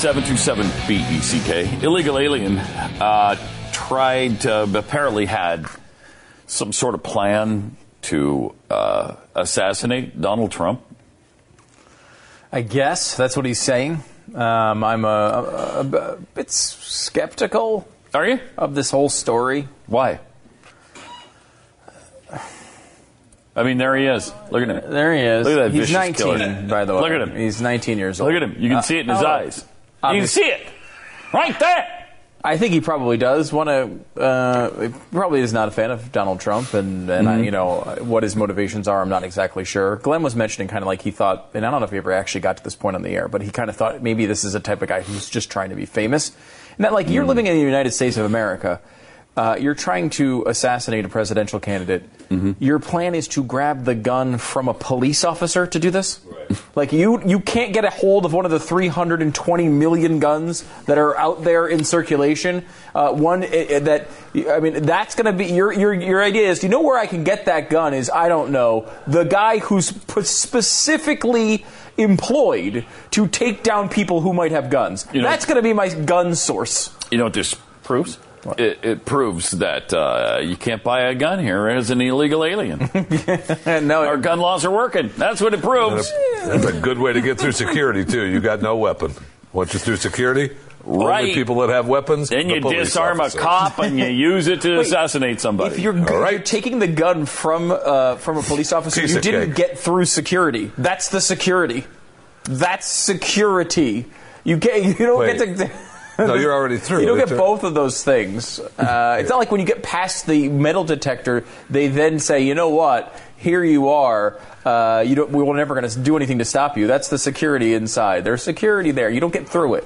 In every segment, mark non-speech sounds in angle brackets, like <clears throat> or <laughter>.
Seven two seven B E C K. Illegal alien uh, tried to, apparently had some sort of plan to uh, assassinate Donald Trump. I guess that's what he's saying. Um, I'm a, a, a bit skeptical. Are you? Of this whole story. Why? I mean, there he is. Look at him. There he is. Look at that He's vicious 19, killer. by the way. Look at him. He's 19 years old. Look at him. You can Uh, see it in his oh, eyes. You can see it right there. I think he probably does want to. Uh, probably is not a fan of Donald Trump, and, and I, Mhm. you know what his motivations are. I'm not exactly sure. Glenn was mentioning kind of like he thought, and I don't know if he ever actually got to this point on the air, but he kind of thought maybe this is a type of guy who's just trying to be famous, and that like you're living in the United States of America. Uh, you're trying to assassinate a presidential candidate. Your plan is to grab the gun from a police officer to do this. Like you, you can't get a hold of one of the 320 million guns that are out there in circulation. Uh, one that I mean, that's going to be your your your idea is. Do you know where I can get that gun? Is I don't know the guy who's specifically employed to take down people who might have guns. You know- that's going to be my gun source. You know what this proves? It, it proves that uh, you can't buy a gun here as an illegal alien. <laughs> no, our gun laws are working. That's what it proves. That's a good way to get through security too. You got no weapon. Once you're through security, only Right. people that have weapons. Then the you disarm officers. a cop and you <laughs> use it to Wait, assassinate somebody. If you're, you're taking the gun from uh, from a police officer, Piece you of didn't cake. get through security. That's the security. That's security. You get <laughs> you don't Wait. get to. <laughs> No, you're already through. You don't get both of those things. Uh, it's not like when you get past the metal detector, they then say, you know what? Here you are. Uh, you don't, we were never going to do anything to stop you. That's the security inside. There's security there. You don't get through it.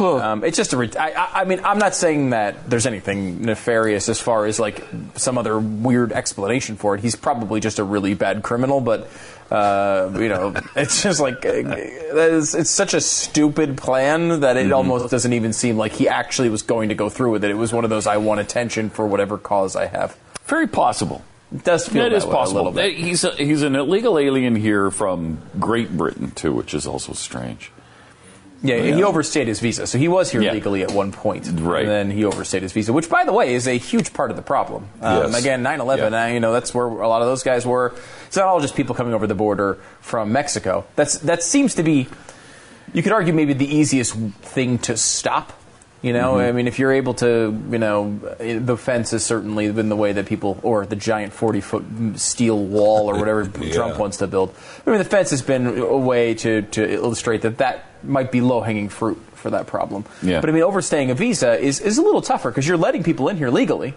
Um, it's just a. ret- I, I, I mean, I'm not saying that there's anything nefarious as far as like some other weird explanation for it. He's probably just a really bad criminal, but uh, you know, <laughs> it's just like that is, it's such a stupid plan that it almost doesn't even seem like he actually was going to go through with it. It was one of those I want attention for whatever cause I have. Very possible. It does feel It that is possible. He's a, he's an illegal alien here from Great Britain too, which is also strange. Yeah, he overstayed his visa. So he was here Yeah. legally at one point. Right. And then he overstayed his visa, which, by the way, is a huge part of the problem. Um, Yes. Again, 9 11, uh, you know, that's where a lot of those guys were. It's not all just people coming over the border from Mexico. That's That seems to be, you could argue, maybe the easiest thing to stop. You know, Mhm. I mean, if you're able to, you know, the fence has certainly been the way that people, or the giant 40 foot steel wall or whatever <laughs> Trump wants to build. I mean, the fence has been a way to, to illustrate that that might be low hanging fruit for that problem. Yeah. But I mean, overstaying a visa is, is a little tougher because you're letting people in here legally.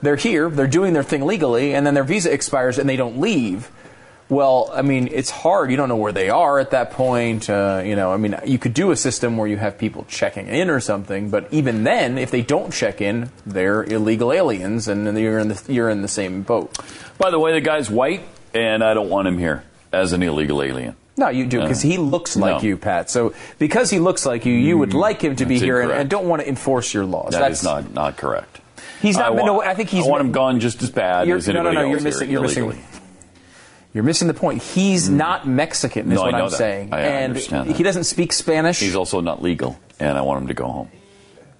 They're here, they're doing their thing legally, and then their visa expires and they don't leave. Well, I mean, it's hard. You don't know where they are at that point. Uh, you know, I mean, you could do a system where you have people checking in or something, but even then, if they don't check in, they're illegal aliens, and then you're in the you're in the same boat. By the way, the guy's white, and I don't want him here as an illegal alien. No, you do because Uh, he looks like no. you, Pat. So because he looks like you, you would like him to be here and, and don't want to enforce your laws. That That's is not not correct. He's not. I no, I think he's. I want him gone just as bad You're, as no, no, anybody no. You're missing. You're missing. You're missing the point. He's mm. not Mexican, is No, I what I'm that. saying. I and understand that. he doesn't speak Spanish. He's also not legal. and I want him to go home.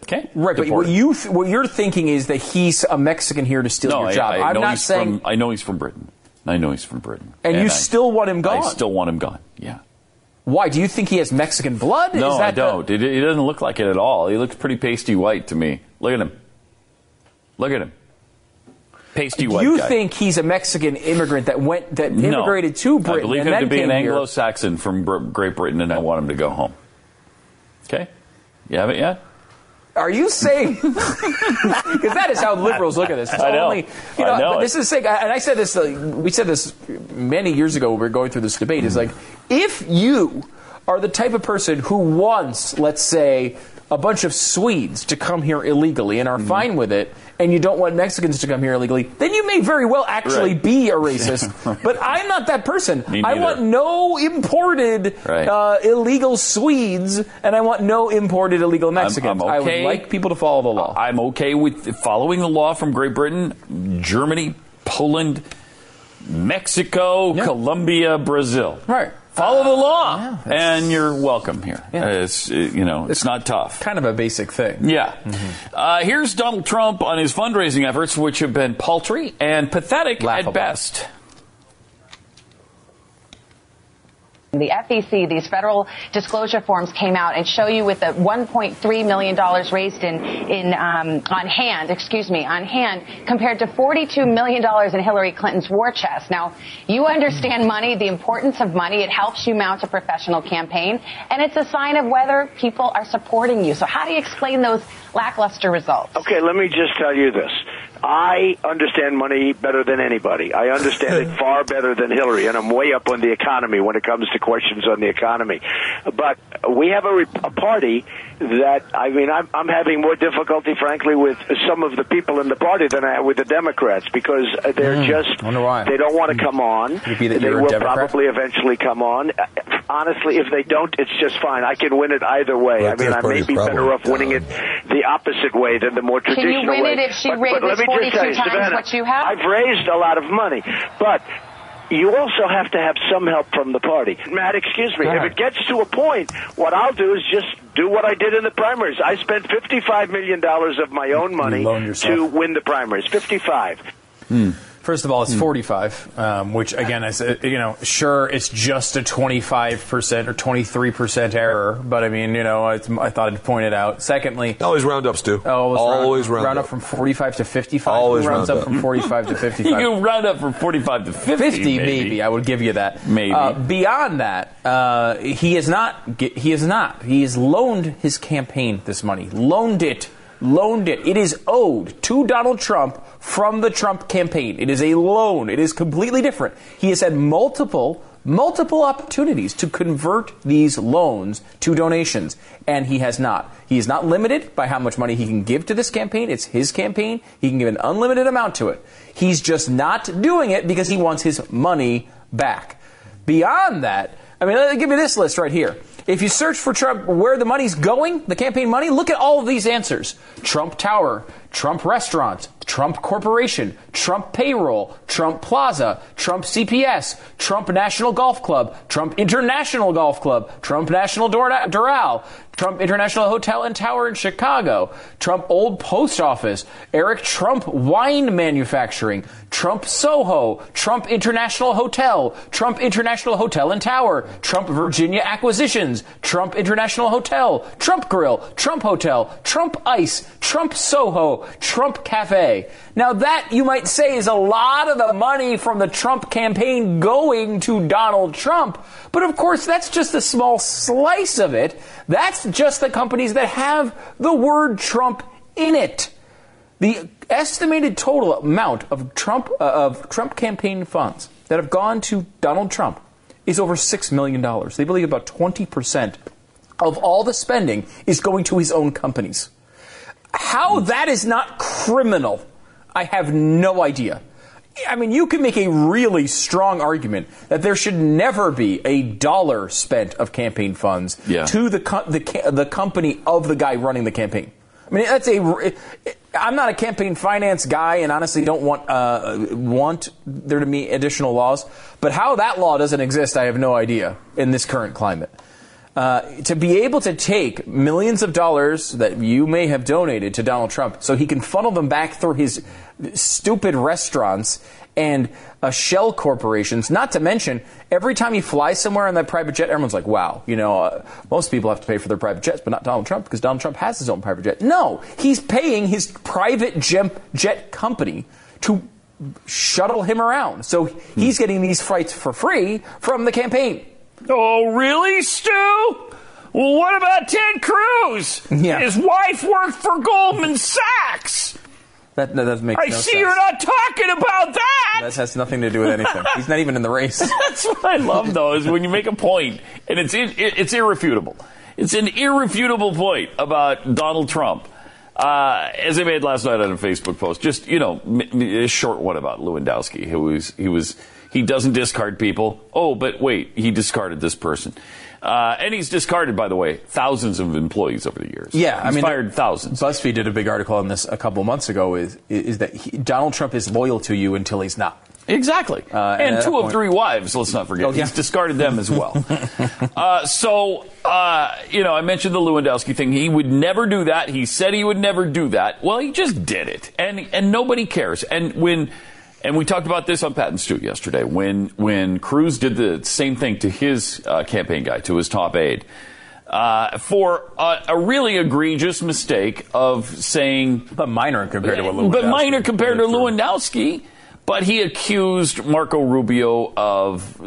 Okay, Right, but what you th- what you're thinking is that he's a Mexican here to steal no, your I, job. I am know not he's saying, from. I know he's from Britain. I know he's from Britain. and, you I- still want him gone. I still want him gone. Yeah. Why? Do you think he has Mexican blood? No, Is that I don't. It, it doesn't look like it at all. He looks pretty pasty white to me. Look at him. Look at him. Pasty white. you guy. think he's a Mexican immigrant that went that No. immigrated to Britain I believe him to be an? Anglo-Saxon from Great Britain, and I want him to go home. Okay. You have it yet? Are you saying? <laughs> Because that is how liberals look at this. It's I know. Only, you know, I know this is saying, and I said this. Uh, we said this many years ago. when We were going through this debate. Is like if you are the type of person who wants, let's say, a bunch of Swedes to come here illegally and are Mm-hmm. fine with it, and you don't want Mexicans to come here illegally, then you may very well actually Right. be a <laughs> racist. but I'm not that person. I want no imported Right. uh, illegal Swedes, and I want no imported illegal Mexicans. I'm I okay. would like people to follow the law. I'm okay with following the law from Great Britain, Germany, Poland, Mexico, Yeah. Colombia, Brazil. Right. Follow the law, yeah, and you're welcome here. Yeah. It's you know it's not tough. kind of a basic thing. Yeah. Uh, here's Donald Trump on his fundraising efforts, which have been paltry and pathetic Laughable. at best. The FEC, these federal disclosure forms came out and show you with the 1.3 million dollars raised in in um, on hand, excuse me, on hand, compared to 42 million dollars in Hillary Clinton's war chest. Now, you understand money, the importance of money. It helps you mount a professional campaign, and it's a sign of whether people are supporting you. So, how do you explain those lackluster results? Okay, let me just tell you this. I understand money better than anybody. I understand it <laughs> far better than Hillary, and I'm way up on the economy when it comes to questions on the economy. But we have a, re- a party that, I mean, I'm, I'm having more difficulty, frankly, with some of the people in the party than I have with the Democrats because uh, they're hmm. just, why. they don't want to come on. Could it be that they will Democrat? probably eventually come on. Uh, honestly, if they don't, it's just fine. I can win it either way. Well, I mean, I may Bernie's be better off winning it the opposite way than the more you traditional win way. it if she But- but raises let me just 42 tell you, times Savannah, what you have? I've raised a lot of money, but you also have to have some help from the party. Matt, excuse me. If it gets to a point, what I'll do is just do what I did in the primaries. I spent $55 million of my own money to win the primaries. 55 First of all, it's 45, um, which again is uh, you know sure it's just a 25 percent or 23 percent error, but I mean you know it's, I thought I'd point it out. Secondly, Always round up, Stu. always, Always round, round, up from 45 to 55. Always Who rounds round up up. from 45 to <laughs> You 55. can round up from 45 to 50. 50 maybe. I would give you that. Maybe. Uh, beyond that, uh, he is not. He is not. He has loaned his campaign this money. Loaned it. Loaned it. It is owed to Donald Trump from the Trump campaign. It is a loan. It is completely different. He has had multiple. Multiple opportunities to convert these loans to donations, and he has not. He is not limited by how much money he can give to this campaign. It's his campaign. He can give an unlimited amount to it. He's just not doing it because he wants his money back. Beyond that, I mean, give me this list right here. If you search for Trump, where the money's going, the campaign money, look at all of these answers Trump Tower, Trump Restaurants, Trump Corporation, Trump Payroll, Trump Plaza, Trump CPS, Trump National Golf Club, Trump International Golf Club, Trump National Dor- Doral, Trump International Hotel and Tower in Chicago, Trump Old Post Office, Eric Trump Wine Manufacturing, Trump Soho, Trump International Hotel, Trump International Hotel and Tower, Trump Virginia Acquisitions, Trump International Hotel, Trump Grill, Trump Hotel, Trump Ice, Trump Soho, Trump Cafe. Now that you might say is a lot of the money from the Trump campaign going to Donald Trump, but of course that's just a small slice of it. That's just the companies that have the word Trump in it. The estimated total amount of Trump uh, of Trump campaign funds that have gone to Donald Trump is over six million dollars. They believe about twenty percent of all the spending is going to his own companies. How that is not criminal, I have no idea. I mean, you can make a really strong argument that there should never be a dollar spent of campaign funds Yeah. to the co- the the company of the guy running the campaign. I mean, that's a. I'm not a campaign finance guy, and honestly, don't want uh, want there to be additional laws. But how that law doesn't exist, I have no idea in this current climate. Uh, to be able to take millions of dollars that you may have donated to Donald Trump so he can funnel them back through his stupid restaurants and uh, shell corporations. Not to mention, every time he flies somewhere on that private jet, everyone's like, wow, you know, uh, most people have to pay for their private jets, but not Donald Trump because Donald Trump has his own private jet. No, he's paying his private jet company to shuttle him around. So he's getting these flights for free from the campaign. Oh, really, Stu? Well, what about Ted Cruz? Yeah. His wife worked for Goldman Sachs. That, that doesn't make no sense. I see you're not talking about that. That has nothing to do with anything. <laughs> He's not even in the race. <laughs> That's what I love, though, is when you make a point and it's in, it's irrefutable. It's an irrefutable point about Donald Trump. Uh, as I made last night on a Facebook post, just you know, a short one about Lewandowski. who was he was he doesn't discard people. Oh, but wait, he discarded this person, uh, and he's discarded, by the way, thousands of employees over the years. Yeah, I He's mean, fired thousands. BuzzFeed did a big article on this a couple months ago. Is is that he, Donald Trump is loyal to you until he's not? Exactly. Uh, and and two that of point- three wives, let's not forget. Oh, yeah. He's discarded them as well. <laughs> uh, so, uh, you know, I mentioned the Lewandowski thing. He would never do that. He said he would never do that. Well, he just did it. And, and nobody cares. And when, and we talked about this on Pat and Stu yesterday. When, when Cruz did the same thing to his uh, campaign guy, to his top aide, uh, for a, a really egregious mistake of saying But minor compared to what Lewandowski but minor compared to Lewandowski. But he accused Marco Rubio of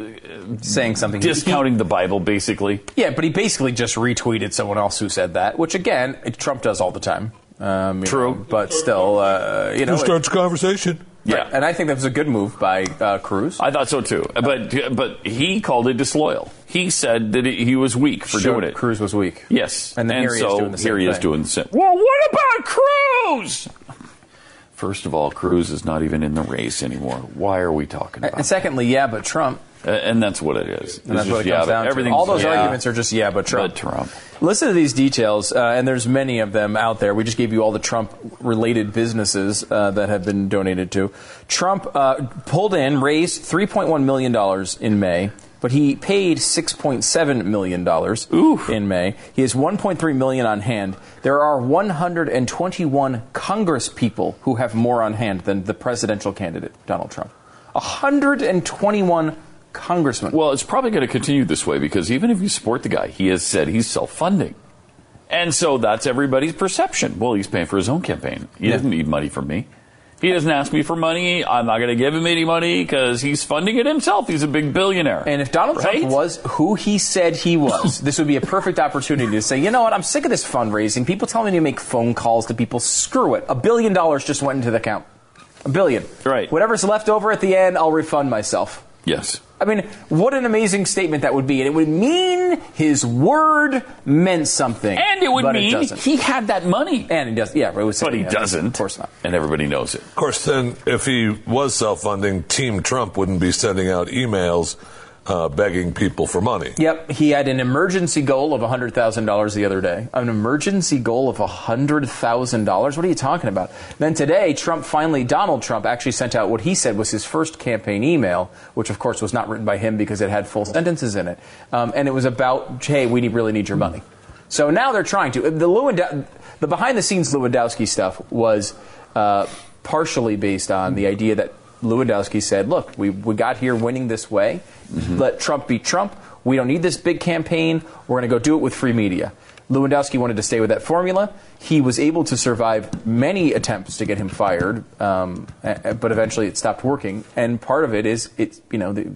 saying something. discounting the Bible, basically. Yeah, but he basically just retweeted someone else who said that, which again, Trump does all the time. Um, True. know, but still, uh, you know. Who starts the conversation? Yeah. and I think that was a good move by uh, Cruz. I thought so too. But but he called it disloyal. He said that he was weak for Showed doing it. Cruz was weak. Yes. And then here he is so doing the same here he is doing the same. Well, what about Cruz? First of all, Cruz is not even in the race anymore. Why are we talking about And secondly, yeah, but Trump. Uh, and that's what it is. And that's what it comes yeah, down to. All those yeah, arguments are just yeah, but Trump. But Trump. Listen to these details, uh, and there's many of them out there. We just gave you all the Trump-related businesses uh, that have been donated to. Trump uh, pulled in, raised 3.1 million dollars in May, but he paid 6.7 million dollars in May. He has 1.3 million on hand. There are 121 Congress people who have more on hand than the presidential candidate Donald Trump. 121 congressmen. Well, it's probably going to continue this way because even if you support the guy, he has said he's self-funding. And so that's everybody's perception. Well, he's paying for his own campaign. He Yeah. doesn't need money from me. He doesn't ask me for money. I'm not going to give him any money because he's funding it himself. He's a big billionaire. And if Donald Right? Trump was who he said he was, this would be a perfect opportunity to say, you know what, I'm sick of this fundraising. People telling me to make phone calls to people. Screw it. A billion dollars just went into the account. A billion. Right. Whatever's left over at the end, I'll refund myself. yes. I mean, what an amazing statement that would be. And it would mean his word meant something. And it would but mean doesn't. he had that money. And he does. Yeah, but, it was But he yeah, doesn't. Of course not. And everybody knows it. Of course, then, if he was self funding, Team Trump wouldn't be sending out emails uh, begging people for money. Yep, he had an emergency goal of $100,000 the other day. An emergency goal of $100,000? What are you talking about? Then today, Trump finally, Donald Trump actually sent out what he said was his first campaign email, which of course was not written by him because it had full sentences in it. Um, and it was about, hey, we need, really need your money. So now they're trying to. The, Lewandow- the behind the scenes Lewandowski stuff was uh, partially based on the idea that Lewandowski said, look, we, we got here winning this way. Let Trump be Trump. We don't need this big campaign. We're going to go do it with free media. Lewandowski wanted to stay with that formula. He was able to survive many attempts to get him fired, um, but eventually it stopped working. And part of it is, it's, you know, the,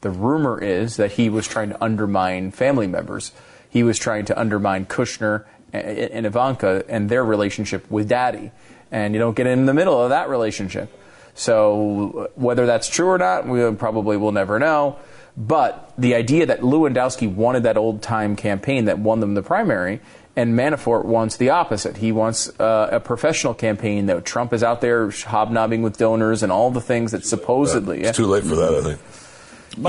the rumor is that he was trying to undermine family members. He was trying to undermine Kushner and Ivanka and their relationship with daddy. And you don't get in the middle of that relationship. So whether that's true or not, we probably will never know. But the idea that Lewandowski wanted that old time campaign that won them the primary, and Manafort wants the opposite. He wants uh, a professional campaign that Trump is out there hobnobbing with donors and all the things that supposedly. It's too late for that, I think.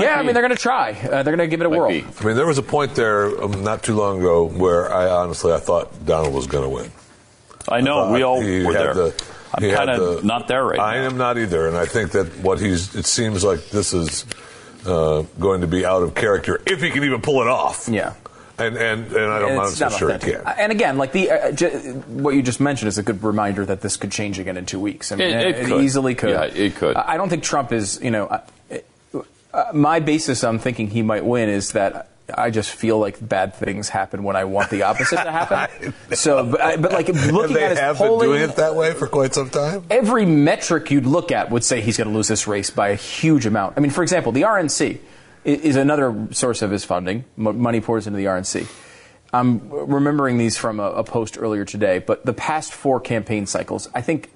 yeah, I mean they're going to try. Uh, they're going to give it a Might whirl. be. I mean, there was a point there um, not too long ago where I honestly I thought Donald was going to win. I know. we all He were had there. the- I'm kind of the- not there right I now. am not either, and I think that what he's. It seems like this is uh, going to be out of character if he can even pull it off. Yeah. And and, and I don't, I'm it's not sure it can. And again, like the uh, j- what you just mentioned is a good reminder that this could change again in two weeks. I mean, It- it could. easily could. Yeah, it could. I don't think Trump is. You know, uh, uh, my basis on thinking he might win is that. I just feel like bad things happen when I want the opposite to happen. <laughs> So, but, I, but like looking at his have polling, been doing it that way for quite some time. every metric you'd look at would say he's going to lose this race by a huge amount. I mean, for example, the RNC is another source of his funding. M- money pours into the RNC. I'm remembering these from a, a post earlier today, but the past four campaign cycles, I think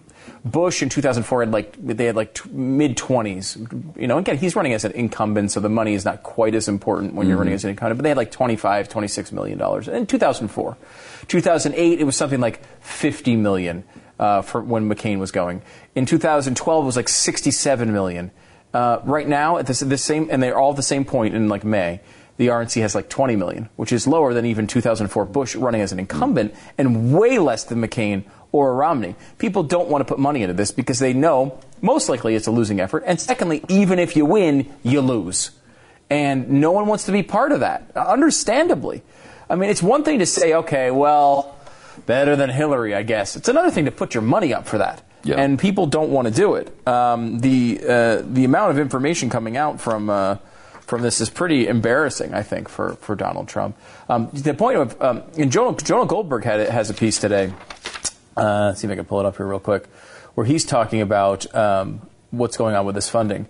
Bush in 2004 had like they had like t- mid 20s. You know, again, he's running as an incumbent, so the money is not quite as important when you're running as an incumbent. But they had like 25, 26 million dollars in 2004. 2008, it was something like 50 million uh, for when McCain was going. In 2012, it was like 67 million. Uh, right now, at this, this same, and they're all at the same point in like May the RNC has like 20 million, which is lower than even 2004 Bush running as an incumbent and way less than McCain or Romney. People don't want to put money into this because they know most likely it's a losing effort. And secondly, even if you win, you lose. And no one wants to be part of that, understandably. I mean, it's one thing to say, okay, well, better than Hillary, I guess. It's another thing to put your money up for that. Yeah. And people don't want to do it. Um, the uh, the amount of information coming out from uh, from this is pretty embarrassing, I think, for, for Donald Trump. Um, the point of um, and Jonah, Jonah Goldberg had has a piece today. Uh, see if I can pull it up here real quick, where he's talking about um, what's going on with this funding,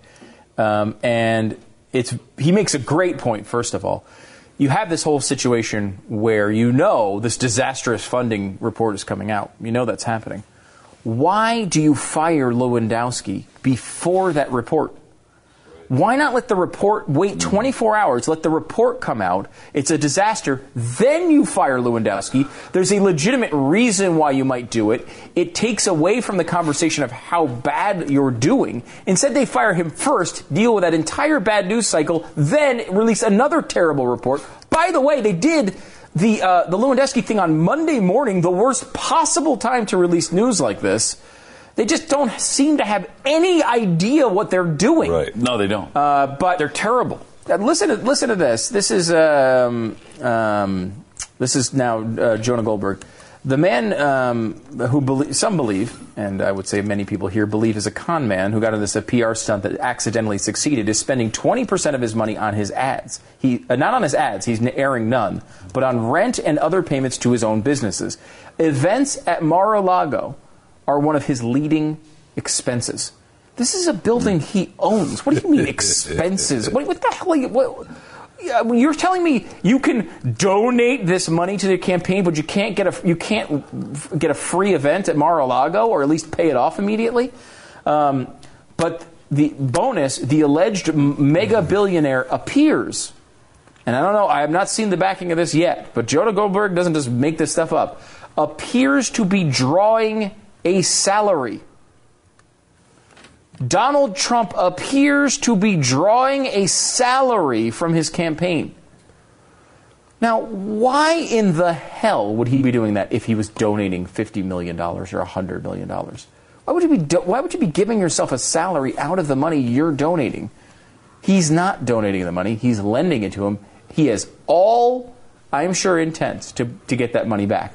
um, and it's he makes a great point. First of all, you have this whole situation where you know this disastrous funding report is coming out. You know that's happening. Why do you fire Lewandowski before that report? Why not let the report wait 24 hours? Let the report come out. It's a disaster. Then you fire Lewandowski. There's a legitimate reason why you might do it. It takes away from the conversation of how bad you're doing. Instead, they fire him first, deal with that entire bad news cycle, then release another terrible report. By the way, they did the uh, the Lewandowski thing on Monday morning, the worst possible time to release news like this. They just don't seem to have any idea what they're doing. Right. No, they don't. Uh, but they're terrible. Uh, listen to listen to this. This is um, um, this is now uh, Jonah Goldberg, the man um, who belie- some believe, and I would say many people here believe, is a con man who got into this a PR stunt that accidentally succeeded. Is spending twenty percent of his money on his ads. He uh, not on his ads. He's airing none, but on rent and other payments to his own businesses. Events at Mar-a-Lago are one of his leading expenses. This is a building he owns. What do you mean <laughs> expenses? What, what the hell are you, what, you're telling me you can donate this money to the campaign, but you can't get a you can't get a free event at Mar-a-Lago, or at least pay it off immediately. Um, but the bonus, the alleged mega billionaire appears, and I don't know. I have not seen the backing of this yet. But Jonah Goldberg doesn't just make this stuff up. Appears to be drawing a salary. Donald Trump appears to be drawing a salary from his campaign. Now, why in the hell would he be doing that if he was donating $50 million or $100 million? Why would, you be do- why would you be giving yourself a salary out of the money you're donating? He's not donating the money, he's lending it to him. He has all, I'm sure, intent to, to get that money back.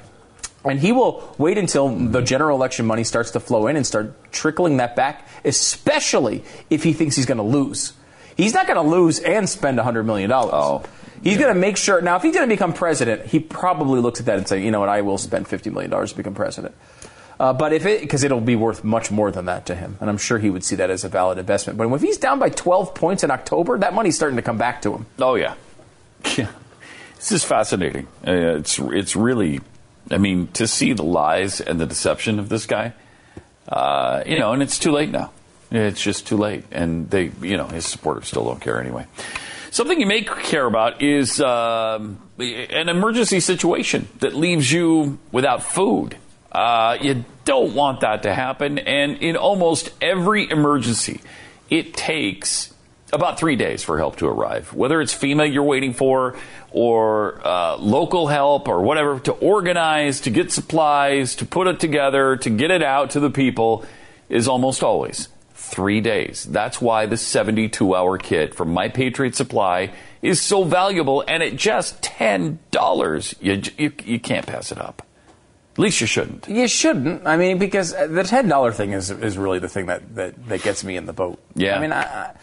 And he will wait until the general election money starts to flow in and start trickling that back, especially if he thinks he's going to lose. He's not going to lose and spend $100 million. Oh, he's going to make sure. Now, if he's going to become president, he probably looks at that and say, you know what, I will spend $50 million to become president. Uh, but if it, because it'll be worth much more than that to him, and I'm sure he would see that as a valid investment. But if he's down by 12 points in October, that money's starting to come back to him. Oh yeah, yeah. This is fascinating. Uh, it's it's really, I mean, to see the lies and the deception of this guy, uh, you know, and it's too late now. It's just too late, and they, you know, his supporters still don't care anyway. Something you may care about is um, an emergency situation that leaves you without food. Uh, you don't want that to happen, and in almost every emergency, it takes about three days for help to arrive. Whether it's FEMA you're waiting for, or uh, local help, or whatever, to organize, to get supplies, to put it together, to get it out to the people, is almost always three days. That's why the 72 hour kit from My Patriot Supply is so valuable, and at just ten dollars, you, you you can't pass it up. At least you shouldn't. You shouldn't. I mean, because the ten dollar thing is is really the thing that, that, that gets me in the boat. Yeah. I mean, I, I,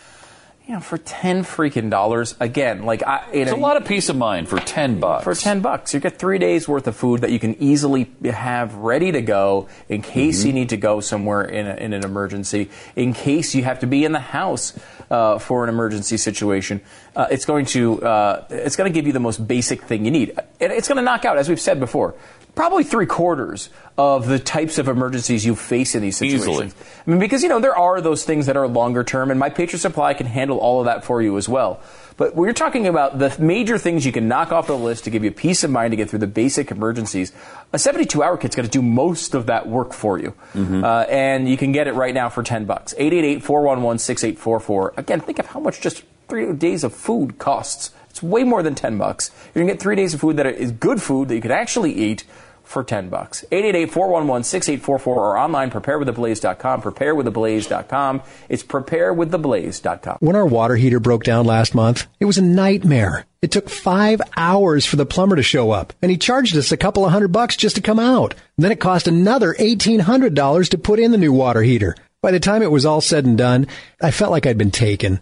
you know, for ten freaking dollars, again, like I, you It's know, a lot of peace of mind for ten bucks. for 10 bucks you get three days worth of food that you can easily have ready to go in case Mm-hmm. you need to go somewhere in, a, in an emergency in case you have to be in the house uh, for an emergency situation uh, it's going to uh, it's going to give you the most basic thing you need and it's going to knock out as we've said before probably three quarters of the types of emergencies you face in these situations Easily. I mean, because you know there are those things that are longer term, and my Patriot Supply can handle all of that for you as well. But we're talking about the major things you can knock off the list to give you peace of mind to get through the basic emergencies. A 72-hour kit's going to do most of that work for you, uh, and you can get it right now for 10 bucks. 888-411-6844. Again, think of how much just three days of food costs. It's way more than 10 bucks. You're going to get three days of food that is good food that you can actually eat for 10 bucks. 888-411-6844 or online preparewiththeblaze.com. Preparewiththeblaze.com. It's preparewiththeblaze.com. When our water heater broke down last month, it was a nightmare. It took five hours for the plumber to show up, and he charged us a couple of hundred bucks just to come out. Then it cost another $1,800 to put in the new water heater. By the time it was all said and done, I felt like I'd been taken.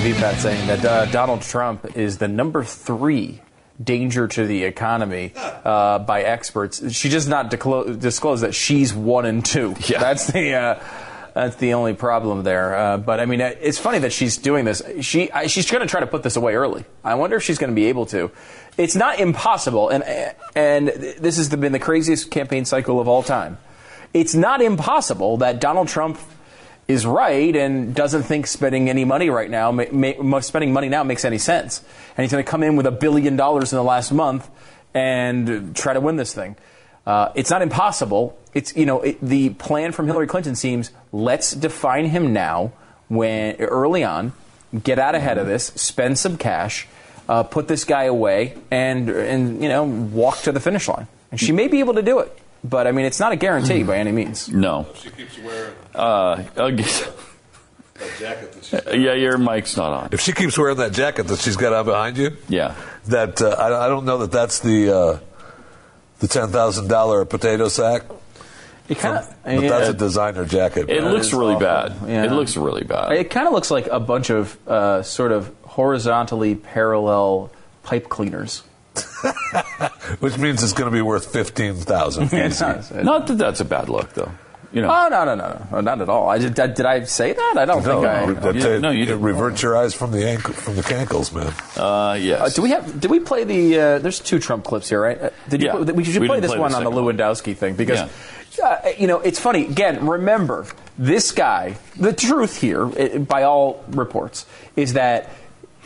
TV, Pat, saying that uh, Donald Trump is the number three danger to the economy uh, by experts. She does not declo- disclose that she's one and two. Yeah. That's the. Uh, that's the only problem there. Uh, but I mean, uh, it's funny that she's doing this. She I, she's going to try to put this away early. I wonder if she's going to be able to. It's not impossible, and and this has been the craziest campaign cycle of all time. It's not impossible that Donald Trump is right and doesn't think spending any money right now, ma- ma- spending money now makes any sense. And he's going to come in with a billion dollars in the last month and try to win this thing. Uh, it's not impossible. It's you know it, the plan from Hillary Clinton seems let's define him now when early on, get out ahead of this, spend some cash, uh, put this guy away, and and you know walk to the finish line. And she may be able to do it, but I mean it's not a guarantee by any means. <laughs> No. She keeps wearing Uh, I guess- that jacket that she's yeah, your mic's not on. If she keeps wearing that jacket that she's got out behind you, Yeah. that uh, I, I don't know that that's the uh, the ten thousand dollar potato sack, It kind of but that's a designer jacket. It man. looks is really awful. bad. Yeah. It looks really bad. It kind of looks like a bunch of uh, sort of horizontally parallel pipe cleaners. <laughs> which means it's going to be worth fifteen thousand. <laughs> It Not that that's a bad look, though. You know. Oh no no no no not at all. I did, did I say that? I don't No, think I. that- you- that- no, you it didn't. reverts your eyes from the ankle, from the cankles, man. Uh, yes. Uh, do we have? Did we play the? Uh, there's two Trump clips here, right? Uh, did you? Yeah. play- we should We play this play the one on the second one. Lewandowski thing because, uh, you know, it's funny. Again, remember this guy. The truth here, i by all reports, is that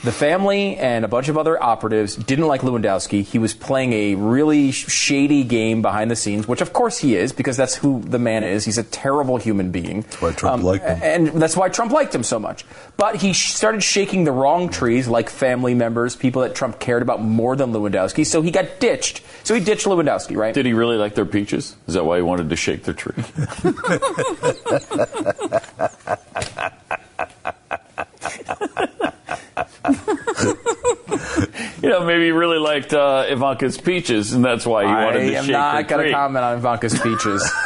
the family and a bunch of other operatives didn't like Lewandowski. He was playing a really shady game behind the scenes, which of course he is because that's who the man is. He's a terrible human being. That's why Trump um, liked him. And that's why Trump liked him so much. But he sh- started shaking the wrong trees, like family members, people that Trump cared about more than Lewandowski. So he got ditched. So he ditched Lewandowski, right? Did he really like their peaches? Is that why he wanted to shake their tree? <laughs> <laughs> you know, maybe he really liked uh, Ivanka's peaches, and that's why he wanted I to am shake her not going to comment on Ivanka's peaches. <laughs>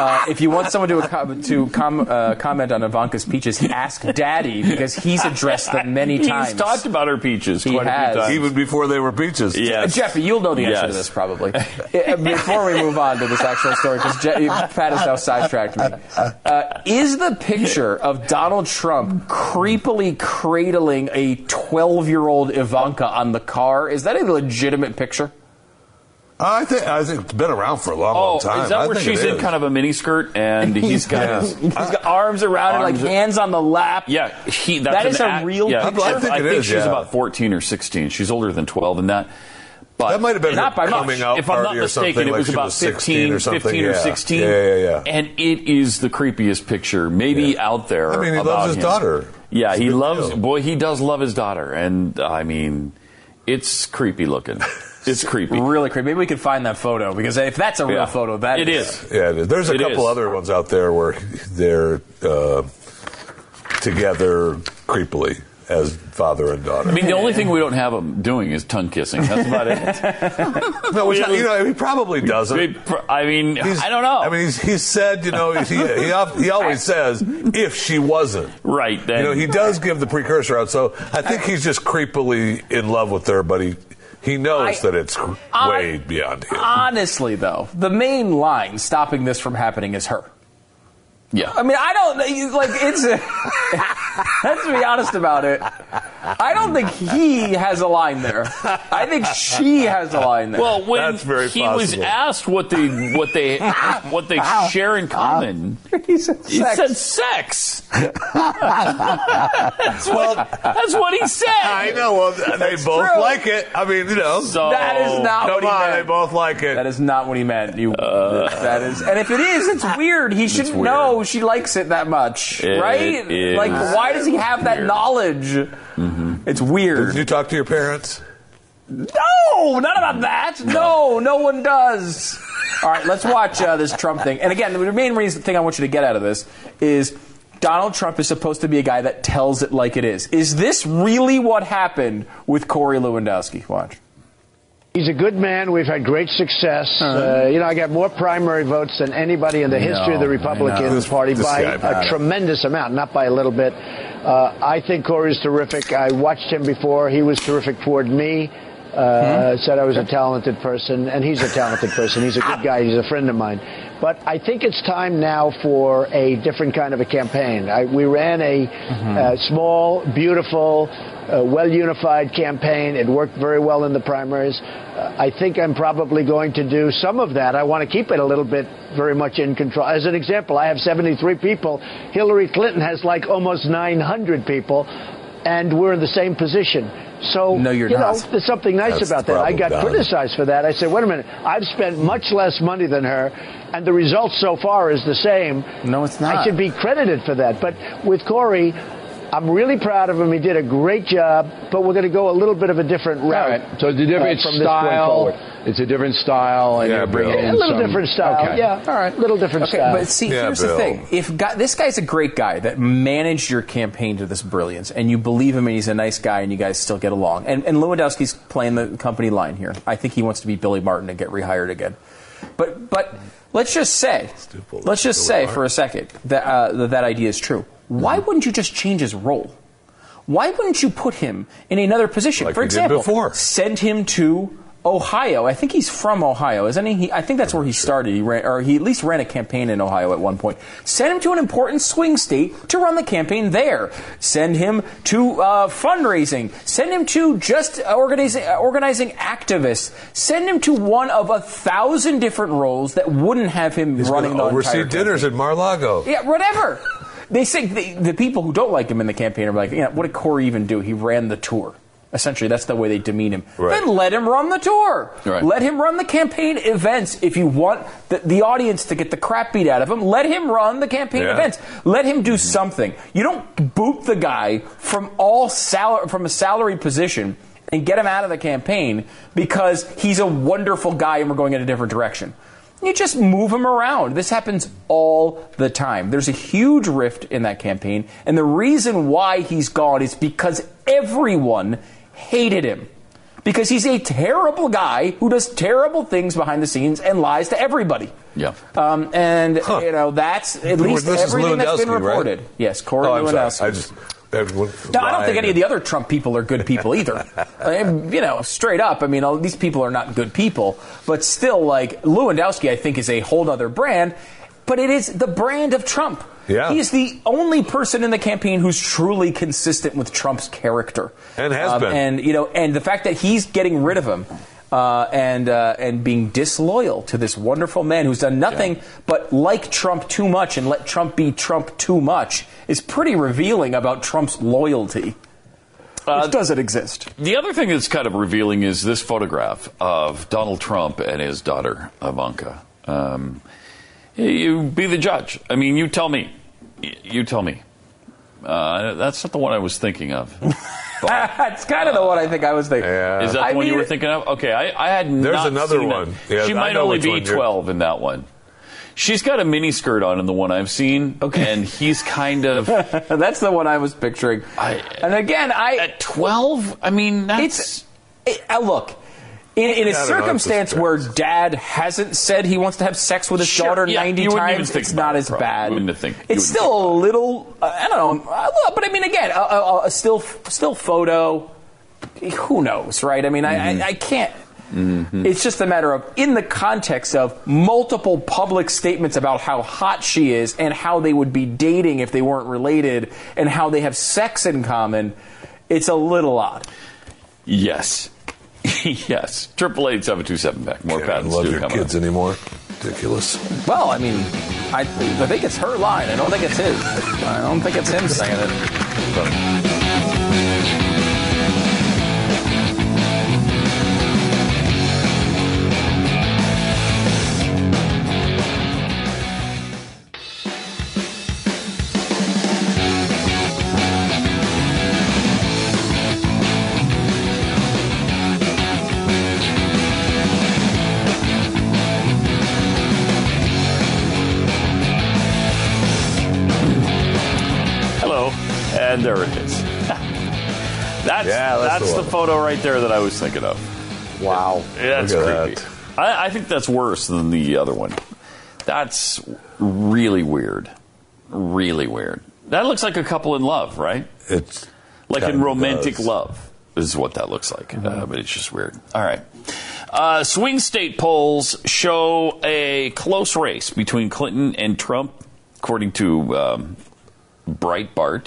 Uh, if you want someone to com- to com- uh, comment on Ivanka's peaches, ask Daddy because he's addressed them many times. He's talked about her peaches He quite a has. few times. Even before they were peaches. Yes. Jeffy, you'll know the answer to this probably. Uh, Before we move on to this actual story, because Je- Pat has now sidetracked me. Uh, is the picture of Donald Trump creepily cradling a 12 year old Ivanka on the car, is that a legitimate picture? I think I think it's been around for a long, Oh, long time. is that I where she's in is. kind of a mini skirt and <laughs> he's got Yeah. his <laughs> He's got arms around her, like hands on the lap. Yeah, he. That's That an is a act- real yeah, picture? I think it is, she's yeah. about fourteen or sixteen. She's older than twelve, and that. But That might have been Not her by much. out if I'm not or mistaken, something, it was she about was 15, or something. 15 or yeah. 16. Yeah, yeah, yeah. And it is the creepiest picture maybe out there. I mean, he about loves his him. daughter. Yeah, It's he loves. deal. Boy, he does love his daughter, and I mean, it's creepy looking. <laughs> It's creepy. Really creepy. Maybe we could find that photo because if that's a real Yeah. photo, that It is. Yeah, it is. There's a It couple is. other ones out there where they're uh, together creepily as father and daughter. I mean, the only thing we don't have him doing is tongue kissing. That's about it. <laughs> no, which, you know, he probably doesn't. I mean, He's- I don't know. I mean, he's, he's said, you know, he, he, he always says, if she wasn't. right. Then, You know, he does give the precursor out, so I think he's just creepily in love with her, but he, he knows I- that it's I- way beyond him. Honestly, though, the main line stopping this from happening is her. yeah. I mean, I don't like it's. <laughs> let's be honest about it. I don't think he has a line there. I think she has a line there. Well, when That's very he was asked what they what they what they share in common, <laughs> he said he sex. said sex. that's, what, that's what he said. I know. Well, they both true. like it. I mean, you know. So- that is not come what he on, they meant. both like it. That is not what he meant. You, uh, that is, and if it is, it's <laughs> weird. He shouldn't weird. know she likes it that much, It right? Like, why does he have that weird. Knowledge? It's weird. Did you talk to your parents? No, not about that. No, no one does. All right, let's watch uh, this Trump thing. And again, the main reason thing I want you to get out of this is Donald Trump is supposed to be a guy that tells it like it is. Is this really what happened with Corey Lewandowski? Watch. He's a good man. We've had great success. Uh, you know, I got more primary votes than anybody in the history of the Republican. Party This by a tremendous amount, not by a little bit. Uh, I think Corey's terrific. I watched him before. He was terrific toward me. Uh, Said I was a talented person, and he's a talented person. He's a good guy. He's a friend of mine. But I think it's time now for a different kind of a campaign. I, we ran a uh, small, beautiful, uh, well unified campaign. It worked very well in the primaries. Uh, I think I'm probably going to do some of that. I want to keep it a little bit very much in control. As an example, I have 73 people. Hillary Clinton has like almost 900 people, and we're in the same position. So, No, you're you not. know, there's something nice That's about that. I got Don. criticized for that. I said, wait a minute, I've spent much less money than her, and the result so far is the same. No, it's not. I should be credited for that. But with Corey, I'm really proud of him. He did a great job, but we're going to go a little bit of a different route. All right. So it's a different uh, from style. It's a different style, and Yeah, Bill. in A little some- different style. Okay. Yeah. All right. Little different Okay, style. but see, Yeah, here's Bill. the thing: if guy, this guy's a great guy that managed your campaign to this brilliance, and you believe him, and he's a nice guy, and you guys still get along, and, and Lewandowski's playing the company line here. I think he wants to be Billy Martin and get rehired again. But but let's just say, let's just say for a second that uh, that, that idea is true. Why Mm-hmm. wouldn't you just change his role? Why wouldn't you put him in another position? Like for example, send him to Ohio. I think he's from Ohio, isn't he? he I think that's where he started. He ran, or he at least ran a campaign in Ohio at one point. Send him to an important swing state to run the campaign there. Send him to uh, fundraising. Send him to just organizing, organizing activists. Send him to one of a thousand different roles that wouldn't have him He's running the oversee entire dinners at Mar-Lago. yeah, whatever. They say the, the people who don't like him in the campaign are like, yeah, what did Corey even do? He ran the tour. Essentially, that's the way they demean him. Right. Then let him run the tour. Right. Let him run the campaign events. If you want the, the audience to get the crap beat out of him, let him run the campaign Yeah. events. Let him do mm-hmm. something. You don't boot the guy from all sal- from a salary position and get him out of the campaign because he's a wonderful guy and we're going in a different direction. You just move him around. This happens all the time. There's a huge rift in that campaign, and the reason why he's gone is because everyone hated him. because he's a terrible guy who does terrible things behind the scenes and lies to everybody. Yeah. Um, and you know that's at least This everything that's been Lewandowski, right? reported. Yes, Corey Oh, I'm Lewandowski. sorry. I just. everyone- No, I don't think any of the other Trump people are good people either. <laughs> I mean, you know, straight up. I mean, all, these people are not good people, but still, like Lewandowski, I think is a whole other brand. But it is the brand of Trump. Yeah. He is the only person in the campaign who's truly consistent with Trump's character, And has been. And you know, and the fact that he's getting rid of him. Uh, and uh, and being disloyal to this wonderful man who's done nothing but like Trump too much and let Trump be Trump too much is pretty revealing about Trump's loyalty, which doesn't exist. The other thing that's kind of revealing is this photograph of Donald Trump and his daughter Ivanka. Um, you be the judge. I mean, you tell me. You tell me. Uh, that's not the one I was thinking of. <laughs> That's kind of the one I think I was thinking. Yeah. Is that the I one you were thinking of? Okay, I, I had There's another seen one. Yeah, she I might only be 12 in that one. She's got a mini skirt on in the one I've seen, okay. and he's kind of <laughs> That's the one I was picturing. I- and again, I at 12. I mean, that's it's it, uh, look. In, in a circumstance where dad hasn't said he wants to have sex with his Sure, daughter yeah, 90 you wouldn't even times, it's not as probably. bad. You wouldn't think- you it's still a little, uh, I don't know, uh, but I mean, again, a, a, a still still photo, who knows, right? I mean, Mm-hmm. I, I, I can't. It's just a matter of, in the context of multiple public statements about how hot she is and how they would be dating if they weren't related and how they have sex in common, it's a little odd. yes, <laughs> yes. Triple eight seven two seven back. More Can't patents love your come kids up. anymore. Ridiculous. Well, I mean, I, I think it's her line. I don't think it's his. I don't think it's him saying it. Hello, photo right there that I was thinking of. Wow. That's Look at creepy. I, I think that's worse than the other one. That's really weird. Really weird. That looks like a couple in love, right? It's Like in romantic does. love is what that looks like. Uh, but it's just weird. All right. Uh, swing state polls show a close race between Clinton and Trump, according to um, Breitbart.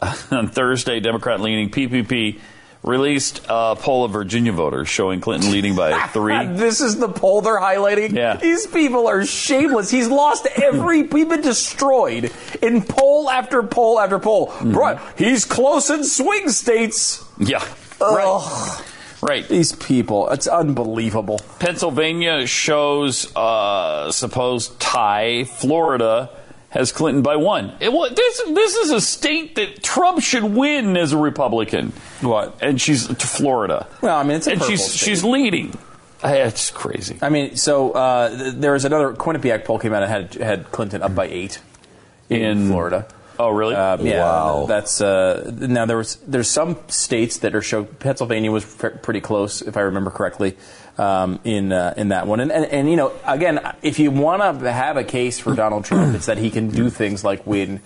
<laughs> On Thursday, Democrat leaning PPP released a poll of Virginia voters showing Clinton leading by <laughs> three. This is the poll they're highlighting. Yeah. These people are shameless. He's lost every. <laughs> We've been destroyed in poll after poll after poll. Mm-hmm. Right. He's close in swing states. Yeah. Right. Right. These people. It's unbelievable. Pennsylvania shows uh, supposed tie. Florida has Clinton by one. It, wa- this this is a state that Trump should win as a Republican. What? And she's to Florida. Well, I mean, it's a and she's state. she's leading. Uh, It's crazy. I mean, so uh, th- there was another Quinnipiac poll came out and had had Clinton up by eight in, In- Florida. Oh, really? Uh, yeah, Wow. That's uh, now there was there's some states that are show Pennsylvania was f- pretty close if I remember correctly um, in uh, in that one and, and and you know again if you want to have a case for Donald Trump it's that he can do things like win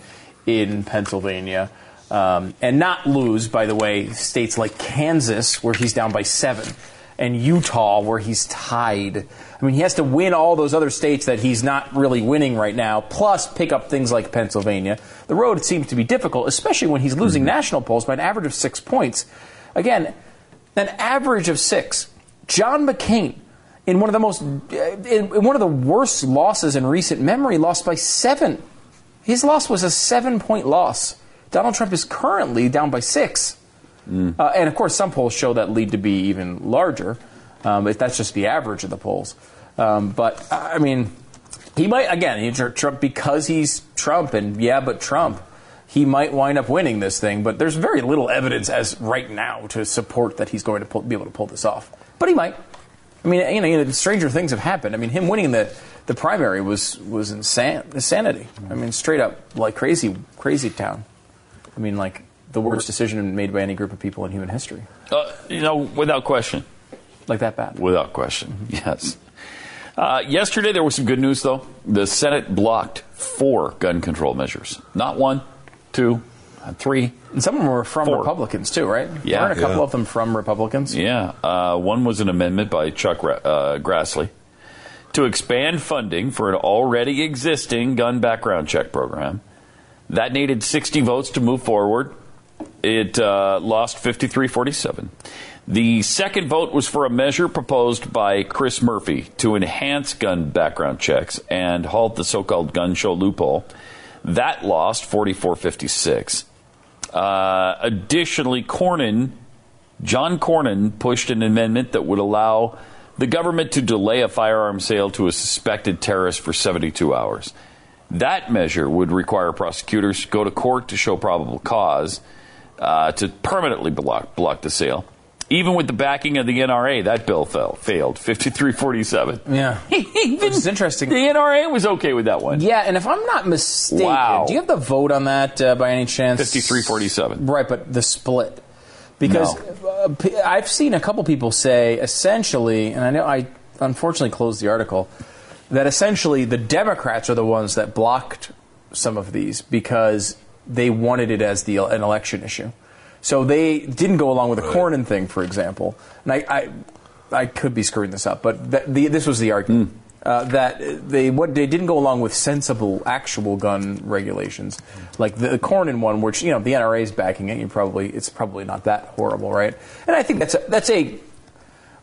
in Pennsylvania um, and not lose by the way states like Kansas where he's down by seven and Utah where he's tied. I mean, he has to win all those other states that he's not really winning right now, plus pick up things like Pennsylvania. The road seems to be difficult, especially when he's losing national polls by an average of six points. Again, an average of six. John McCain, in one of the most, in, in one of the worst losses in recent memory, lost by seven. His loss was a seven-point loss. Donald Trump is currently down by six. Uh, and of course, some polls show that lead to be even larger, um, if that's just the average of the polls. Um, but I mean, he might again. Trump because he's Trump, and yeah, but Trump, he might wind up winning this thing. But there's very little evidence as right now to support that he's going to pull, be able to pull this off. But he might. I mean, you know, you know, stranger things have happened. I mean, him winning the the primary was was insanity. I mean, straight up like crazy, crazy town. I mean, like the worst decision made by any group of people in human history. Uh, you know, without question. Like that bad. Without question, <laughs> yes. Uh, yesterday, there was some good news, though. The Senate blocked four gun control measures. Not one, two, three. And some of them were from Four. Republicans, too, right? Yeah. Weren't a couple Yeah. of them from Republicans? Yeah. Uh, one was an amendment by Chuck uh, Grassley to expand funding for an already existing gun background check program. That needed 60 votes to move forward. It uh, lost 53 47. The second vote was for a measure proposed by Chris Murphy to enhance gun background checks and halt the so called gun show loophole. That lost 44 56. Uh, additionally, Cornyn John Cornyn pushed an amendment that would allow the government to delay a firearm sale to a suspected terrorist for 72 hours. That measure would require prosecutors to go to court to show probable cause uh, to permanently block, block the sale. Even with the backing of the NRA, that bill fell, failed 53-47. Yeah. <laughs> Which is interesting. The NRA was okay with that one. Yeah, and if I'm not mistaken, Wow. do you have the vote on that uh, by any chance? 53-47. Right, but the split. Because uh, p- I've seen a couple people say essentially, and I know I unfortunately closed the article, that essentially the Democrats are the ones that blocked some of these because they wanted it as the an election issue. So they didn't go along with the Cornyn thing, for example. And I, I, I could be screwing this up, but that, the, this was the argument. Uh, that they what they didn't go along with sensible actual gun regulations, like the Cornyn one, which you know the NRA is backing it. You probably it's probably not that horrible, right? And I think that's a, that's a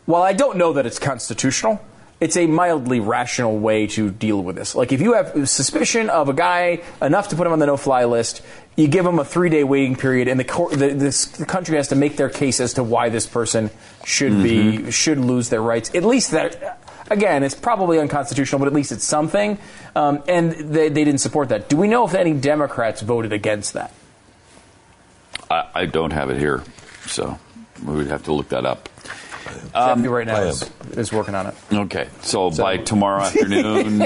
while I don't know that it's constitutional, it's a mildly rational way to deal with this. Like if you have suspicion of a guy enough to put him on the no-fly list, you give them a three-day waiting period, and the, court, the, this, the country has to make their case as to why this person should be should lose their rights. At least that. Again, it's probably unconstitutional, but at least it's something. Um, and they, they didn't support that. Do we know if any Democrats voted against that? I, I don't have it here, so we would have to look that up. Um, Jeffy right now I is, is working on it. Okay, so, by tomorrow <laughs> afternoon,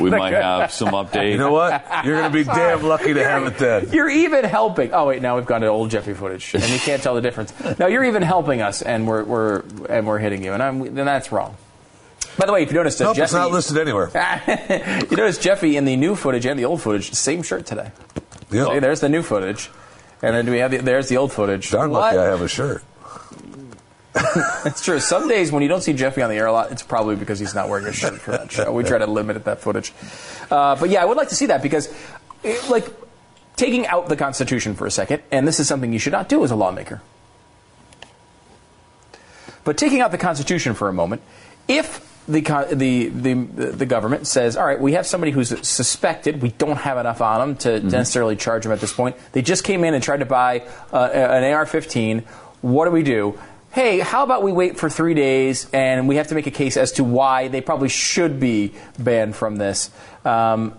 we might have some update. You know what? You're going to be damn lucky to have it then. You're even helping. Oh wait, now we've gone to old Jeffy footage, and you can't tell the difference. Now you're even helping us, and we're we're and we're hitting you, and I'm then that's wrong. By the way, if you noticed, Nope, it's not listed anywhere. <laughs> you notice Jeffy in the new footage and the old footage, same shirt today. Yep. See, there's the new footage, and then we have the, there's the old footage. Darn What? lucky I have a shirt. It's true. Some days when you don't see Jeffy on the air a lot, it's probably because he's not wearing a shirt for that show. We try to limit that footage. Uh, but yeah, I would like to see that because, it, like, taking out the Constitution for a second, and this is something you should not do as a lawmaker. But taking out the Constitution for a moment, if the, the, the, the government says, all right, we have somebody who's suspected, we don't have enough on them to necessarily charge them at this point. They just came in and tried to buy uh, an AR 15. What do we do? Hey, how about we wait for three days and we have to make a case as to why they probably should be banned from this? Um,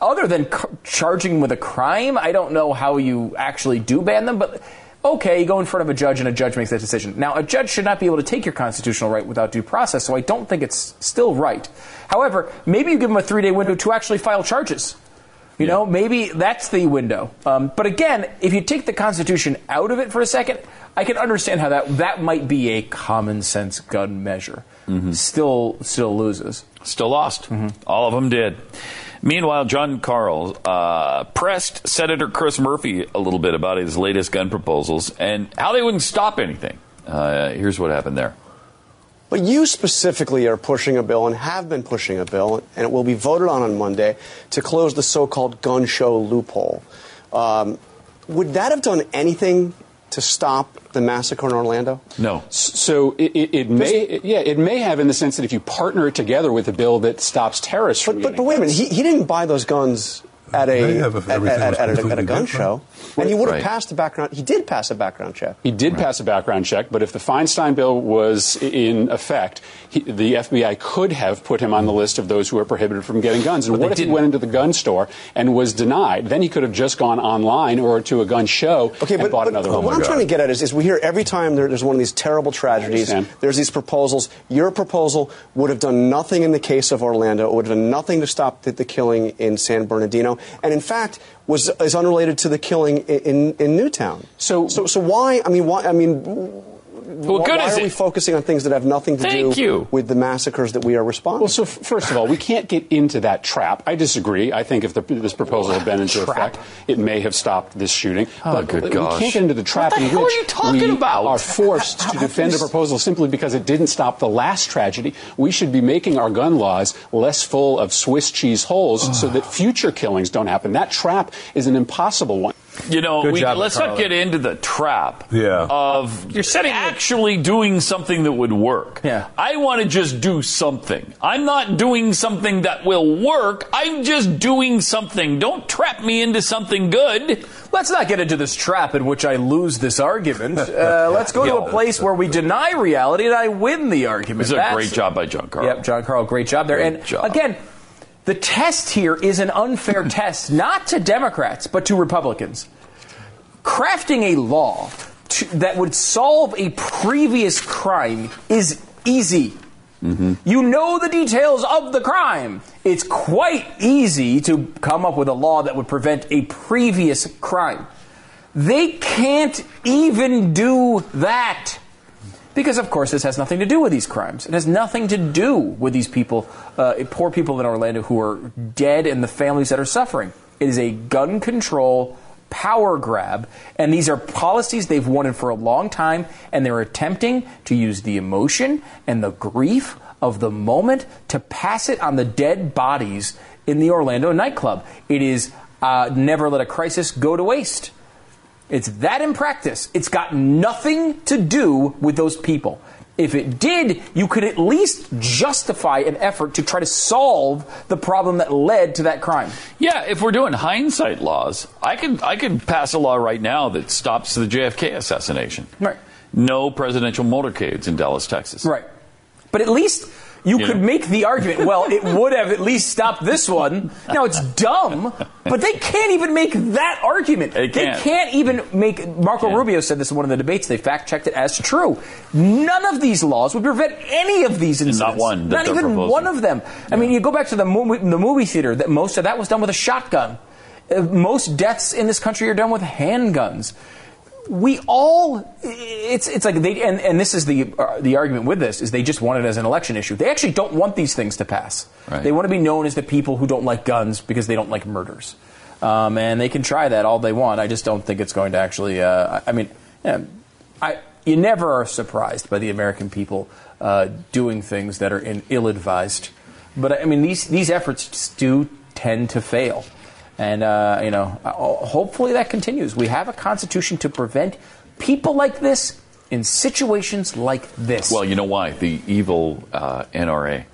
other than c- charging with a crime, I don't know how you actually do ban them, but okay, you go in front of a judge and a judge makes that decision. Now, a judge should not be able to take your constitutional right without due process, so I don't think it's still right. However, maybe you give them a three day window to actually file charges. You know, maybe that's the window. Um, but again, if you take the Constitution out of it for a second, I can understand how that that might be a common sense gun measure. Still, still loses. Still lost. All of them did. Meanwhile, Jon Karl uh, pressed Senator Chris Murphy a little bit about his latest gun proposals and how they wouldn't stop anything. Uh, here's what happened there. But you specifically are pushing a bill and have been pushing a bill, and it will be voted on on Monday to close the so-called gun show loophole. Um, would that have done anything to stop the massacre in Orlando? No. So it, it, it may, it- yeah, it may have in the sense that if you partner it together with a bill that stops terrorists from But, but, but wait a minute, he, he didn't buy those guns at a They have at, at- at a, at a gun different. show, and he would have Right. passed the background. He did pass a background check. He did pass a background check, but if the Feinstein bill was in effect, he, the FBI could have put him on the list of those who are prohibited from getting guns. And But what if he didn't. went into the gun store and was denied? Then he could have just gone online or to a gun show Okay, and but, bought but another what. I'm oh trying to get at is, is we hear every time there, there's one of these terrible tragedies, there's these proposals. Your proposal would have done nothing in the case of Orlando. It would have done nothing to stop the, the killing in San Bernardino. And in fact was is unrelated to the killing in in, in Newtown. So, so so why? I mean, why? I mean. Well, why, good why is are we focusing on things that have nothing to Thank do you. with the massacres that we are responding? Well, so f- first of all, we can't get into that trap. I disagree. I think if the, this proposal had been into Trap. effect, it may have stopped this shooting. Oh, but good we gosh. can't get into the trap What the in hell are which you talking we about? are forced to defend a can you s- proposal simply because it didn't stop the last tragedy. We should be making our gun laws less full of Swiss cheese holes so that future killings don't happen. That trap is an impossible one. You know, we, job, let's not get into the trap Yeah. of You're setting it- actually doing something that would work. Yeah. I want to just do something. I'm not doing something that will work. I'm just doing something. Don't trap me into something good. Let's not get into this trap in which I lose this argument. <laughs> Uh, let's go to a place where we deny reality and I win the argument. This is a great job by Jon Karl. Yep, Jon Karl, great job there. Great and job. again, the test here is an unfair <clears throat> test, not to Democrats, but to Republicans. Crafting a law to, that would solve a previous crime is easy. Mm-hmm. You know the details of the crime. It's quite easy to come up with a law that would prevent a previous crime. They can't even do that. Because, of course, this has nothing to do with these crimes. It has nothing to do with these people, uh, poor people in Orlando who are dead and the families that are suffering. It is a gun control power grab, and these are policies they've wanted for a long time, and they're attempting to use the emotion and the grief of the moment to pass it on the dead bodies in the Orlando nightclub. It is uh, never let a crisis go to waste. It's that in practice. It's got nothing to do with those people. If it did, you could at least justify an effort to try to solve the problem that led to that crime. Yeah, if we're doing hindsight laws, I could I could pass a law right now that stops the JFK assassination. Right. No presidential motorcades in Dallas, Texas. Right. But at least you You could know. make the argument, well, it would have at least stopped this one. Now, it's dumb, but they can't even make that argument. They can't. even make. Marco Can't. Rubio said this in one of the debates. They fact checked it as true. None of these laws would prevent any of these incidents. Not one Not even proposing. one of them. I mean, you go back to the movie, the movie theater, that most of that was done with a shotgun. Uh, most deaths in this country are done with handguns we all it's it's like they and, and this is the uh, the argument with this is they just want it as an election issue. They actually don't want these things to pass. Right. They want to be known as the people who don't like guns because they don't like murders. Um, and they can try that all they want. I just don't think it's going to actually. Uh, I, mean, yeah, I you never are surprised by the American people uh, doing things that are in, ill-advised. But I mean, these these efforts do tend to fail. And, uh, you know, uh, hopefully that continues. We have a constitution to prevent people like this in situations like this. Well, you know why? The evil uh, NRA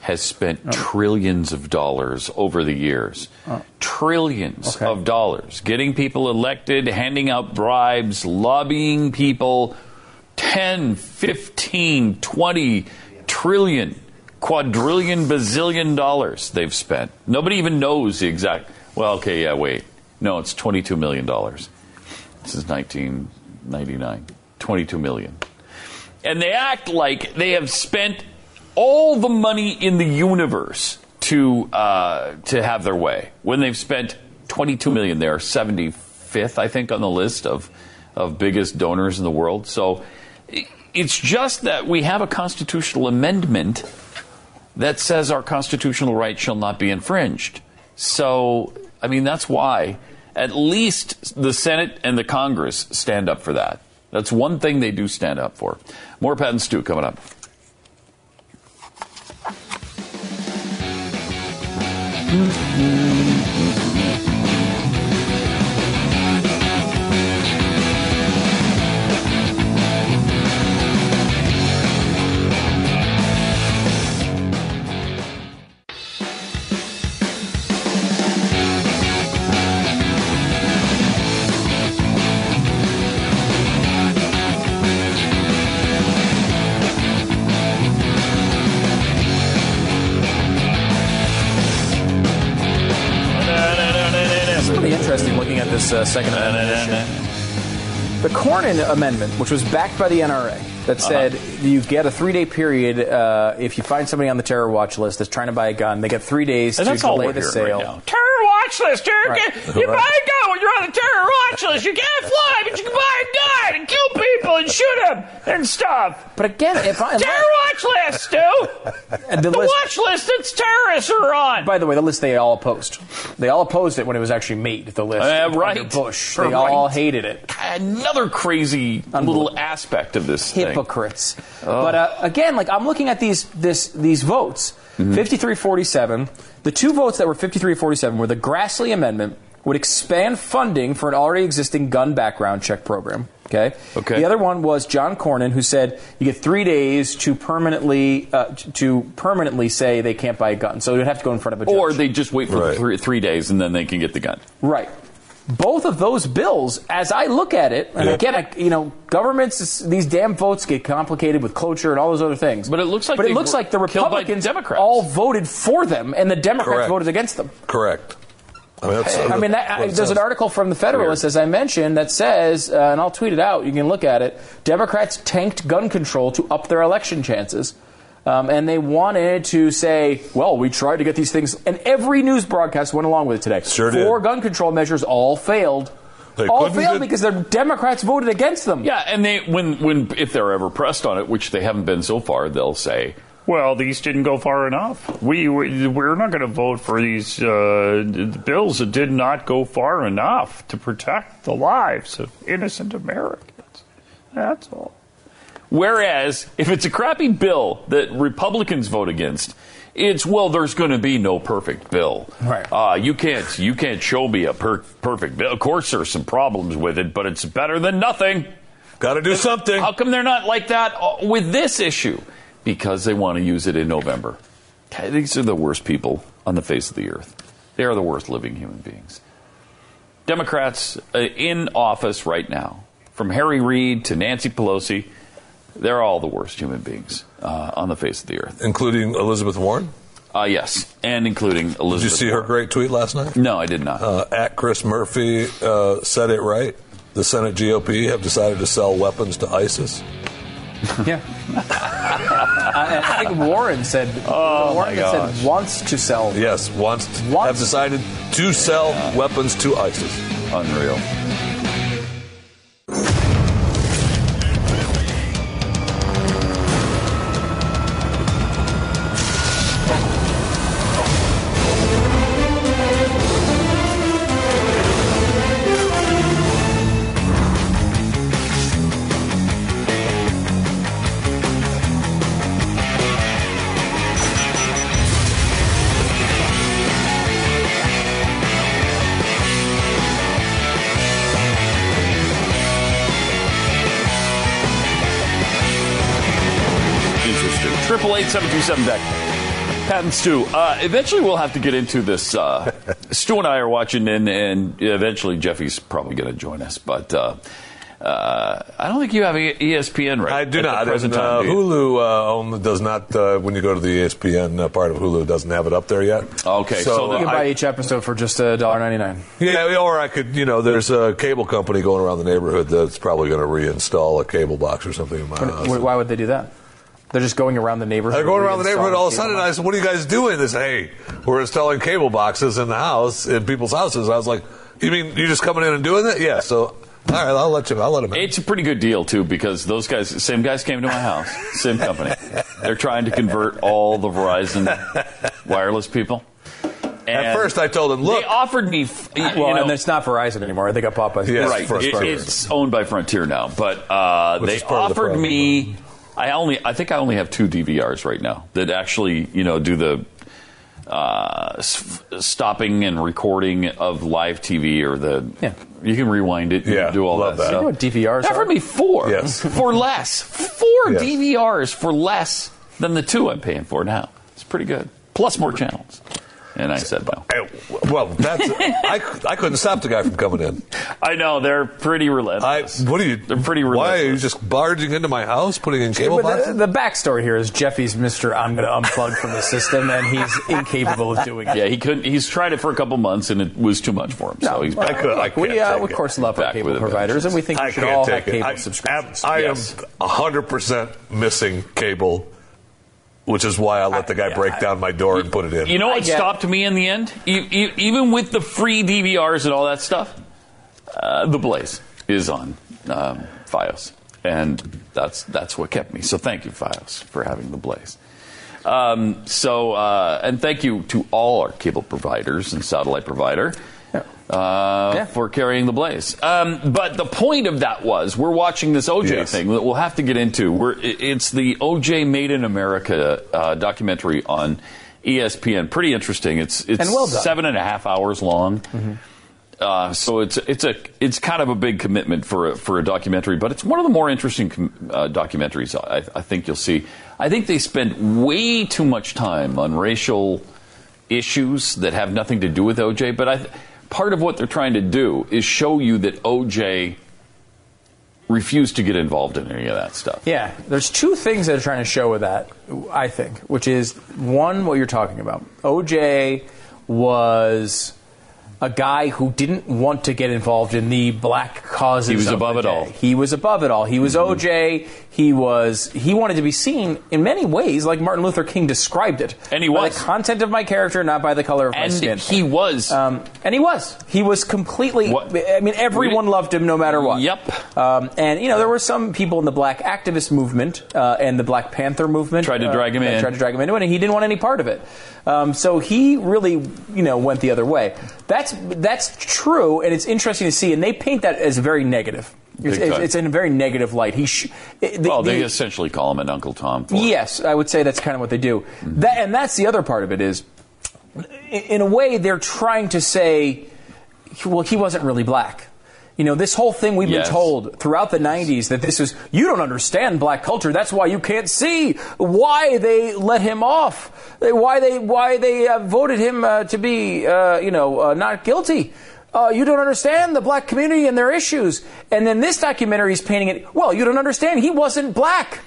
has spent Oh. trillions of dollars over the years. Trillions Okay. of dollars. Getting people elected, handing out bribes, lobbying people. 10, 15, 20 trillion, quadrillion, bazillion dollars they've spent. Nobody even knows the exact. Well, okay, yeah, wait. No, it's $22 million. This is 1999. 22 million. And they act like they have spent all the money in the universe to uh, to have their way. When they've spent 22 million, they are 75th, I think, on the list of of biggest donors in the world. So it's just that we have a constitutional amendment that says our constitutional rights shall not be infringed. So, I mean, that's why at least the Senate and the Congress stand up for that. That's one thing they do stand up for. More Pat and Stu coming up. It's looking at this uh, Second Amendment. The Cornyn Amendment, which was backed by the NRA, that said you get a three-day period uh, if you find somebody on the terror watch list that's trying to buy a gun. They get three days And to that's all delay we're the sale. right now. Terror watch list. You're, Right. <laughs> You buy a gun when you're on the terror watch list. You can't fly, but you can buy a gun and kill people and shoot them and stuff. But again, if I terror watch list, Stu. And the the list- watch list that's terrorists are on. By the way, the list they all opposed. They all opposed it when it was actually made. The list, Uh, under right. Bush, Right. they all hated it. Another crazy little aspect of this thing. Hypocrites. Oh. But uh, again, like I'm looking at these this these votes, Mm-hmm. 53-47. The two votes that were 53-47 were the Grassley amendment would expand funding for an already existing gun background check program. Okay. Okay. The other one was John Cornyn, who said you get three days to permanently uh, to permanently say they can't buy a gun. So you'd have to go in front of a judge. Or they just wait for Right. three, three days and then they can get the gun. Right. Both of those bills, as I look at it, and Yeah. again, I, you know, governments, these damn votes get complicated with cloture and all those other things. But it looks like but it looks like the Republicans Democrats. all voted for them, and the Democrats Correct. voted against them. Correct. I mean, that's, I mean, that, I, there's an article from the Federalist, as I mentioned, that says, uh, and I'll tweet it out. You can look at it. Democrats tanked gun control to up their election chances. Um, and they wanted to say, well, we tried to get these things, and every news broadcast went along with it today. Sure did. Four gun control measures all failed. They all failed get- because the Democrats voted against them. Yeah, and they when when if they're ever pressed on it, which they haven't been so far, they'll say, "Well, these didn't go far enough. We we- we're not going to vote for these uh, bills that did not go far enough to protect the lives of innocent Americans." That's all. Whereas, if it's a crappy bill that Republicans vote against, it's well, there's going to be no perfect bill. Right. Uh, you can't you can't show me a per- perfect bill. Of course, there's some problems with it, but it's better than nothing. Got to do something. How come they're not like that uh, with this issue? Because they want to use it in November. These are the worst people on the face of the earth. They are the worst living human beings. Democrats uh, in office right now, from Harry Reid to Nancy Pelosi, they're all the worst human beings uh, on the face of the earth. Including Elizabeth Warren. Uh, yes, and including Elizabeth. Did you see her great tweet last night? No, I did not. Uh, at Chris Murphy uh, said it right. The Senate GOP have decided to sell weapons to ISIS. <laughs> Yeah. I, I think Warren said, Oh, Warren my had gosh. said wants to sell. Yes, wants to, Wants- have decided to sell weapons to ISIS. Unreal. Seven two seven deck. Pat and Stu. Uh, eventually, we'll have to get into this. Uh, <laughs> Stu and I are watching, and, and eventually Jeffy's probably going to join us. But uh, uh, I don't think you have ESPN right. I do at the not. present And, uh, time, do you? Hulu uh, only does not. Uh, when you go to the ESPN uh, part of Hulu, doesn't have it up there yet. Okay, so You the- can I- buy each episode for just a dollar ninety nine. Yeah, or I could. You know, there's a cable company going around the neighborhood that's probably going to reinstall a cable box or something in my house. Why would they do that? They're just going around the neighborhood. They're going around the neighborhood all of a sudden. And I said, "What are you guys doing?" They said, "Hey, we're installing cable boxes in the house in people's houses." I was like, "You mean you're just coming in and doing that?" Yeah. So, all right, I'll let you. I'll let them. In. It's a pretty good deal too because those guys, same guys came to my house, same company. They're trying to convert all the Verizon wireless people. And At first, I told them, "Look, they offered me, f- you Well, know, and it's not Verizon anymore. They got bought by Yes, right. First it- it's owned by Frontier now, but uh, they is of the offered me. I only, I think I only have two DVRs right now that actually, you know, do the uh, s- stopping and recording of live TV or the. Yeah. You can rewind it. You Yeah, do all love that. that. You know what DVRs They offered are? me four. Yes. <laughs> for less. Four Yes. DVRs for less than the two I'm paying for now. It's pretty good. Plus more channels. And I said no. Hey, well, that's I, I couldn't stop the guy from coming in. I know they're pretty I relentless. what are you? They're pretty relentless. Why are you just barging into my house, putting in cable But boxes? the, the backstory here is Jeffy's Mister. I'm going to unplug from the system, and he's <laughs> incapable of doing it. Yeah, he couldn't. He's tried it for a couple months, and it was too much for him. so he's I back. could. I we, can't uh, take of it. course, love our cable providers, and we think I we should all take have it. cable I, subscriptions. I Yes. am hundred percent missing cable which is why I let the guy break down my door and put it in. You know what stopped me in the end? Even with the free DVRs and all that stuff, uh, the Blaze is on um, FiOS, and that's that's what kept me. So thank you, FiOS, for having the Blaze. Um, so uh, and thank you to all our cable providers and satellite provider. Uh, For carrying the blaze, um, but the point of that was we're watching this OJ Yes. thing that we'll have to get into. We're, it's the OJ Made in America uh, documentary on ESPN. Pretty interesting. It's it's And well seven and a half hours long. Uh, so it's it's a it's kind of a big commitment for a, for a documentary, but it's one of the more interesting com- uh, documentaries I, I think you'll see. I think they spend way too much time on racial issues that have nothing to do with OJ. But I, part of what they're trying to do is show you that OJ refused to get involved in any of that stuff. Yeah, there's two things that are trying to show with that, I think, which is one, what you're talking about. OJ was a guy who didn't want to get involved in the black causes. He was of above the it all. He was above it all. He was OJ. He was. He wanted to be seen in many ways, like Martin Luther King described it. And he by was. the content of my character, not by the color of my skin. he was. Um, and he was. He was completely. What- I mean, everyone loved him no matter what. Yep. Um, and you know, there were some people in the black activist movement uh, and the Black Panther movement Tried to uh, drag him in. Tried to drag him into it, and he didn't want any part of it. Um, so he really, you know, went the other way. That's that's true, and it's interesting to see. And they paint that as very negative. It's, it's, in a very negative light. He, sh- the, well, they the- essentially call him an Uncle Tom. Yes, I would say that's kind of what they do. Mm-hmm. That, and that's the other part of it is, in a way, they're trying to say, well, he wasn't really black. You know, this whole thing we've Yes. been told throughout the 90s that this is, you don't understand black culture. That's why you can't see why they let him off, why they, why they uh, voted him uh, to be, uh, you know, uh, not guilty. Uh, you don't understand the black community and their issues. And then this documentary is painting it, well, you don't understand. He wasn't black.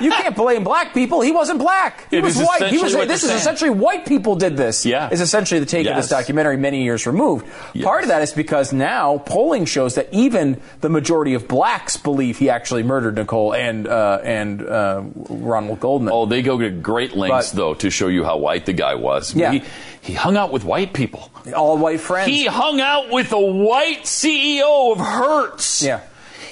You can't blame black people. He wasn't black. He It was white. He was. This is saying. essentially white people did this. Yeah. Is essentially the take of this documentary many years removed. Part of that is because now polling shows that even the majority of blacks believe he actually murdered Nicole and uh, and uh, Ronald Goldman. Oh, they go to great lengths But- though to show you how white the guy was. Yeah. He, he hung out with white people. All white friends. He hung out with the white CEO of Hertz. yeah.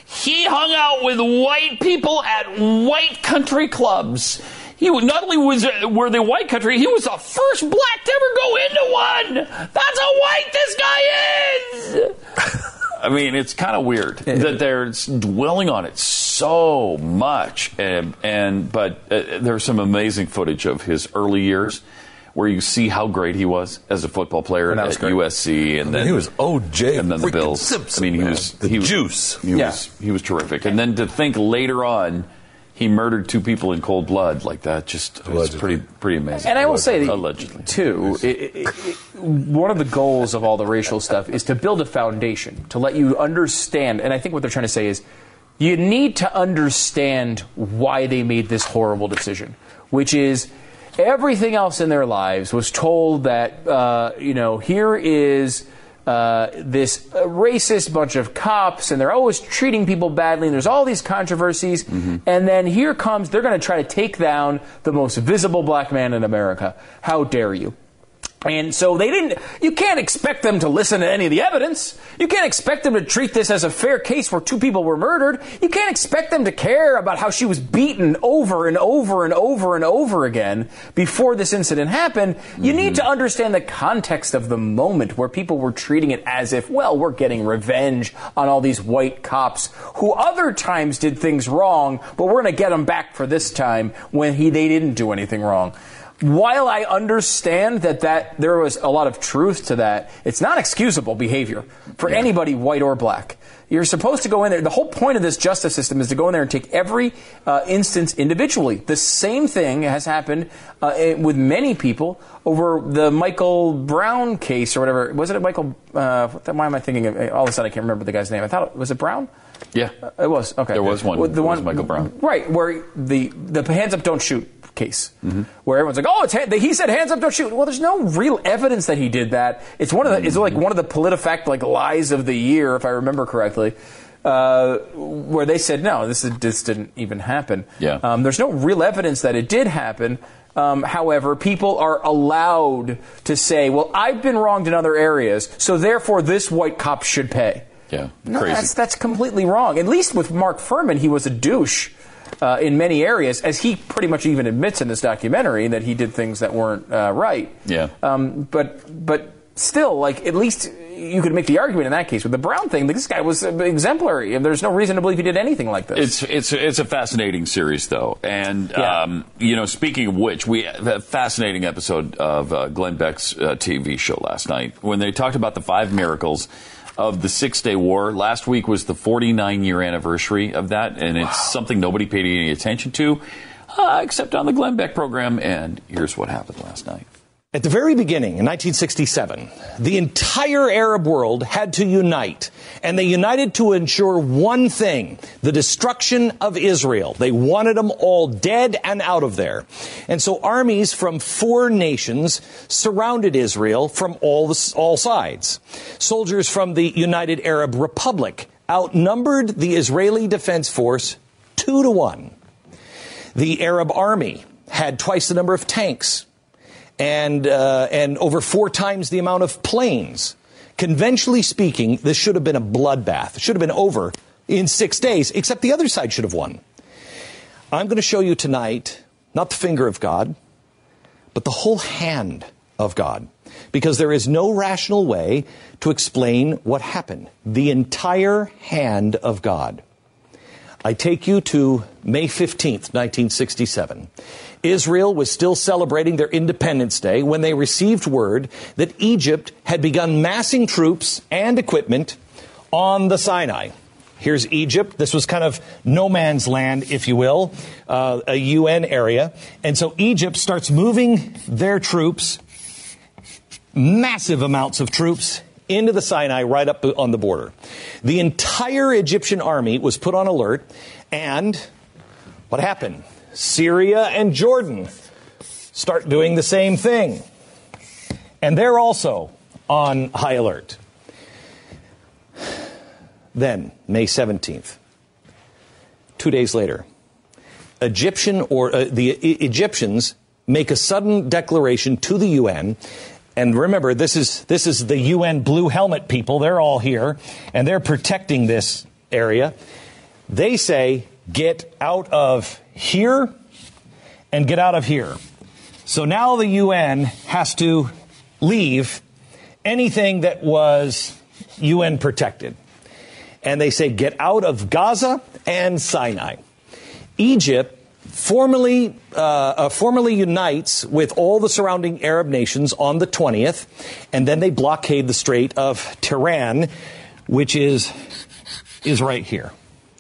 He hung out with white people at white country clubs. He was- not only was were they white country, he was the first black to ever go into one. That's how white this guy is. <laughs> I mean, it's kind of weird that they're dwelling on it so much, and, and but uh, there's some amazing footage of his early years where you see how great he was as a football player And that at great. USC, and then he was OJ and then the Bills. Simpson, I mean, he man. was The he was, juice. He Yeah. was he was terrific, and then to think later on. He murdered two people in cold blood like that. Just it's Allegedly. pretty pretty amazing. And I will say, that, allegedly too, it, it, it, one of the goals of all the racial stuff is to build a foundation to let you understand. And I think what they're trying to say is, you need to understand why they made this horrible decision, which is everything else in their lives was told that uh, you know here is uh, this racist bunch of cops, and they're always treating people badly, and there's all these controversies. And then here comes, they're going to try to take down the most visible black man in America. How dare you? And so they didn't, you can't expect them to listen to any of the evidence. You can't expect them to treat this as a fair case where two people were murdered. You can't expect them to care about how she was beaten over and over and over and over again before this incident happened. You need mm-hmm. to understand the context of the moment where people were treating it as if, well, we're getting revenge on all these white cops who other times did things wrong, but we're going to get them back for this time when he, they didn't do anything wrong while I understand that, that there was a lot of truth to that, it's not excusable behavior for anybody, white or black. You're supposed to go in there. The whole point of this justice system is to go in there and take every uh, instance individually. The same thing has happened uh, eh, with many people over the Michael Brown case or whatever. Was it a Michael? Uh, what the- why am I thinking of? All of a sudden, I can't remember the guy's name. I thought it was it Brown. Yeah. It was okay. There was one. The It was one Michael Brown. right? Where the the hands up, don't shoot case, Mm-hmm. where everyone's like, oh, it's ha- he said hands up, don't shoot. Well, there's no real evidence that he did that. It's one of the it's like one of the PolitiFact like lies of the year, if I remember correctly. Uh, where they said no, this is, this didn't even happen. Yeah. Um, there's no real evidence that it did happen. Um, however, people are allowed to say, well, I've been wronged in other areas, so therefore this white cop should pay. Yeah, No, crazy. that's, that's completely wrong. At least with Mark Fuhrman, he was a douche uh, in many areas, as he pretty much even admits in this documentary that he did things that weren't uh, right. Yeah. Um, but but still, like at least you could make the argument in that case with the Brown thing. This guy was exemplary, and there's no reason to believe he did anything like this. It's it's it's a fascinating series though, and Yeah. um, you know, speaking of which, we had a fascinating episode of uh, Glenn Beck's uh, TV show last night when they talked about the five miracles of the Six Day War. Last week was the 49 year anniversary of that, and it's something nobody paid any attention to, uh, except on the Glenn Beck program. And here's what happened last night. At the very beginning, in 1967, the entire Arab world had to unite. And they united to ensure one thing the destruction of Israel. They wanted them all dead and out of there. And so armies from four nations surrounded Israel from all, the, all sides. Soldiers from the United Arab Republic outnumbered the Israeli Defense Force two to one. The Arab army had twice the number of tanks and, uh, and over four times the amount of planes. Conventionally speaking, this should have been a bloodbath. It should have been over in six days, except the other side should have won. I'm going to show you tonight not the finger of God, but the whole hand of God. Because there is no rational way to explain what happened. The entire hand of God. I take you to May 15th, 1967. Israel was still celebrating their Independence Day when they received word that Egypt had begun massing troops and equipment on the Sinai. Here's Egypt. This was kind of no man's land, if you will, uh, a UN area. And so Egypt starts moving their troops, massive amounts of troops, into the Sinai right up on the border. The entire Egyptian army was put on alert, and what happened? Syria and Jordan start doing the same thing. And they're also on high alert. Then, May 17th, two days later, Egyptian or uh, the E- Egyptians make a sudden declaration to the UN. And remember, this is this is the UN blue helmet people. They're all here, and they're protecting this area. They say, "Get out of here and get out of here." So now the UN has to leave anything that was UN protected. And they say, get out of Gaza and Sinai. Egypt formally, uh, uh, formally unites with all the surrounding Arab nations on the 20th, and then they blockade the Strait of Tiran, which is, is right here.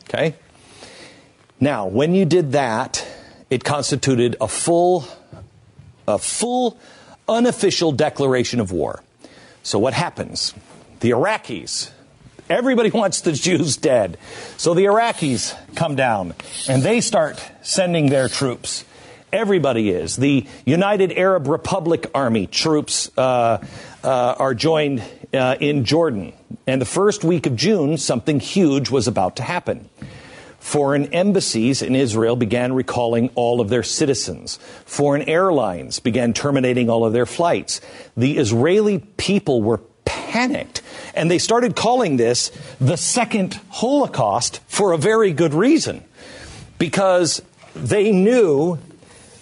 Okay? Now, when you did that, it constituted a full, a full unofficial declaration of war. So what happens? The Iraqis, everybody <laughs> wants the Jews dead. So the Iraqis come down and they start sending their troops. Everybody is. The United Arab Republic Army troops uh, uh, are joined uh, in Jordan. And the first week of June, something huge was about to happen. Foreign embassies in Israel began recalling all of their citizens. Foreign airlines began terminating all of their flights. The Israeli people were panicked and they started calling this the second Holocaust for a very good reason. Because they knew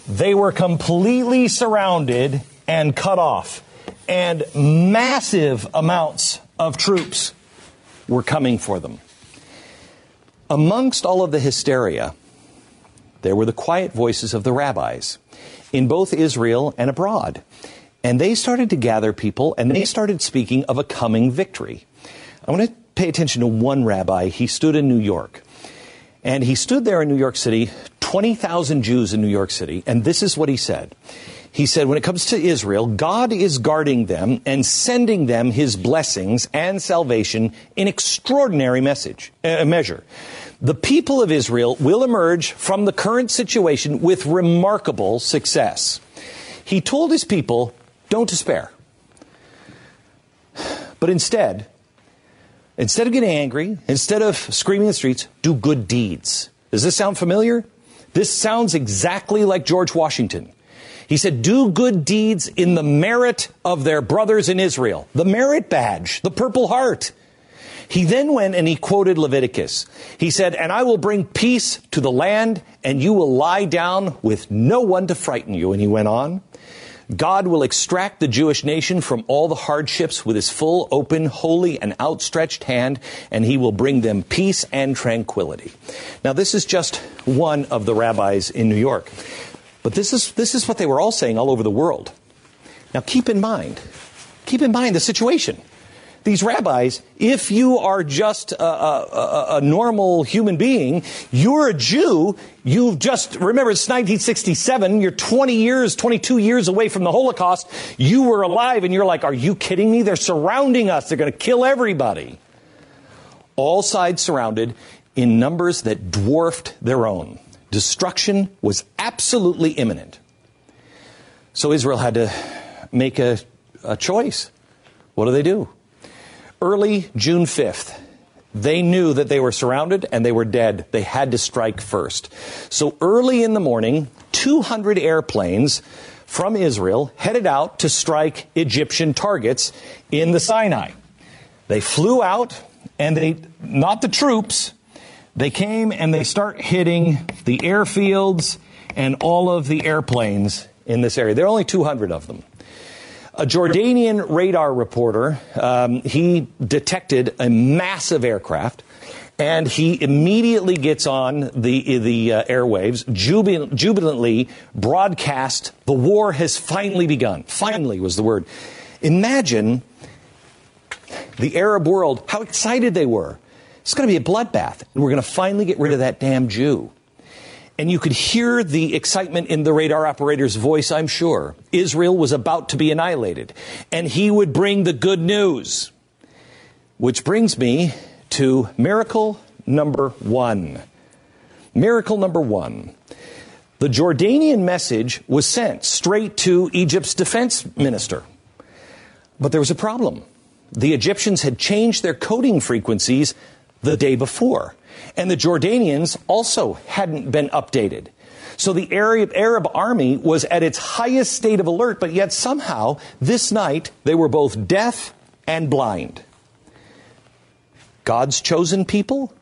they were completely surrounded and cut off. And massive amounts of troops were coming for them. Amongst all of the hysteria, there were the quiet voices of the rabbis in both Israel and abroad. And they started to gather people and they started speaking of a coming victory. I want to pay attention to one rabbi. He stood in New York. And he stood there in New York City, 20,000 Jews in New York City, and this is what he said. He said, when it comes to Israel, God is guarding them and sending them his blessings and salvation in extraordinary message, uh, measure. The people of Israel will emerge from the current situation with remarkable success. He told his people, don't despair. But instead, instead of getting angry, instead of screaming in the streets, do good deeds. Does this sound familiar? This sounds exactly like George Washington. He said, do good deeds in the merit of their brothers in Israel. The merit badge, the purple heart. He then went and he quoted Leviticus. He said, And I will bring peace to the land, and you will lie down with no one to frighten you. And he went on. God will extract the Jewish nation from all the hardships with his full, open, holy, and outstretched hand, and he will bring them peace and tranquility. Now, this is just one of the rabbis in New York. But this is, this is what they were all saying all over the world. Now, keep in mind, keep in mind the situation these rabbis, if you are just a, a, a, normal human being, you're a Jew, you've just, remember it's 1967, you're 20 years, 22 years away from the Holocaust, you were alive and you're like, are you kidding me? They're surrounding us, they're going to kill everybody. All sides surrounded in numbers that dwarfed their own. Destruction was absolutely imminent. So Israel had to make a, a choice. What do they do? Early June 5th, they knew that they were surrounded and they were dead. They had to strike first. So early in the morning, 200 airplanes from Israel headed out to strike Egyptian targets in the Sinai. They flew out and they, not the troops, they came and they start hitting the airfields and all of the airplanes in this area. There are only 200 of them. A Jordanian radar reporter, um, he detected a massive aircraft and he immediately gets on the the uh, airwaves, jubil- jubilantly broadcast, "The war has finally begun." Finally was the word. Imagine the Arab world, how excited they were. It's going to be a bloodbath, and we're going to finally get rid of that damn Jew. And you could hear the excitement in the radar operator's voice, I'm sure. Israel was about to be annihilated. And he would bring the good news. Which brings me to miracle number one. Miracle number one. The Jordanian message was sent straight to Egypt's defense minister. But there was a problem. The Egyptians had changed their coding frequencies the day before. And the Jordanians also hadn't been updated. So the Arab, Arab army was at its highest state of alert, but yet somehow this night they were both deaf and blind. God's chosen people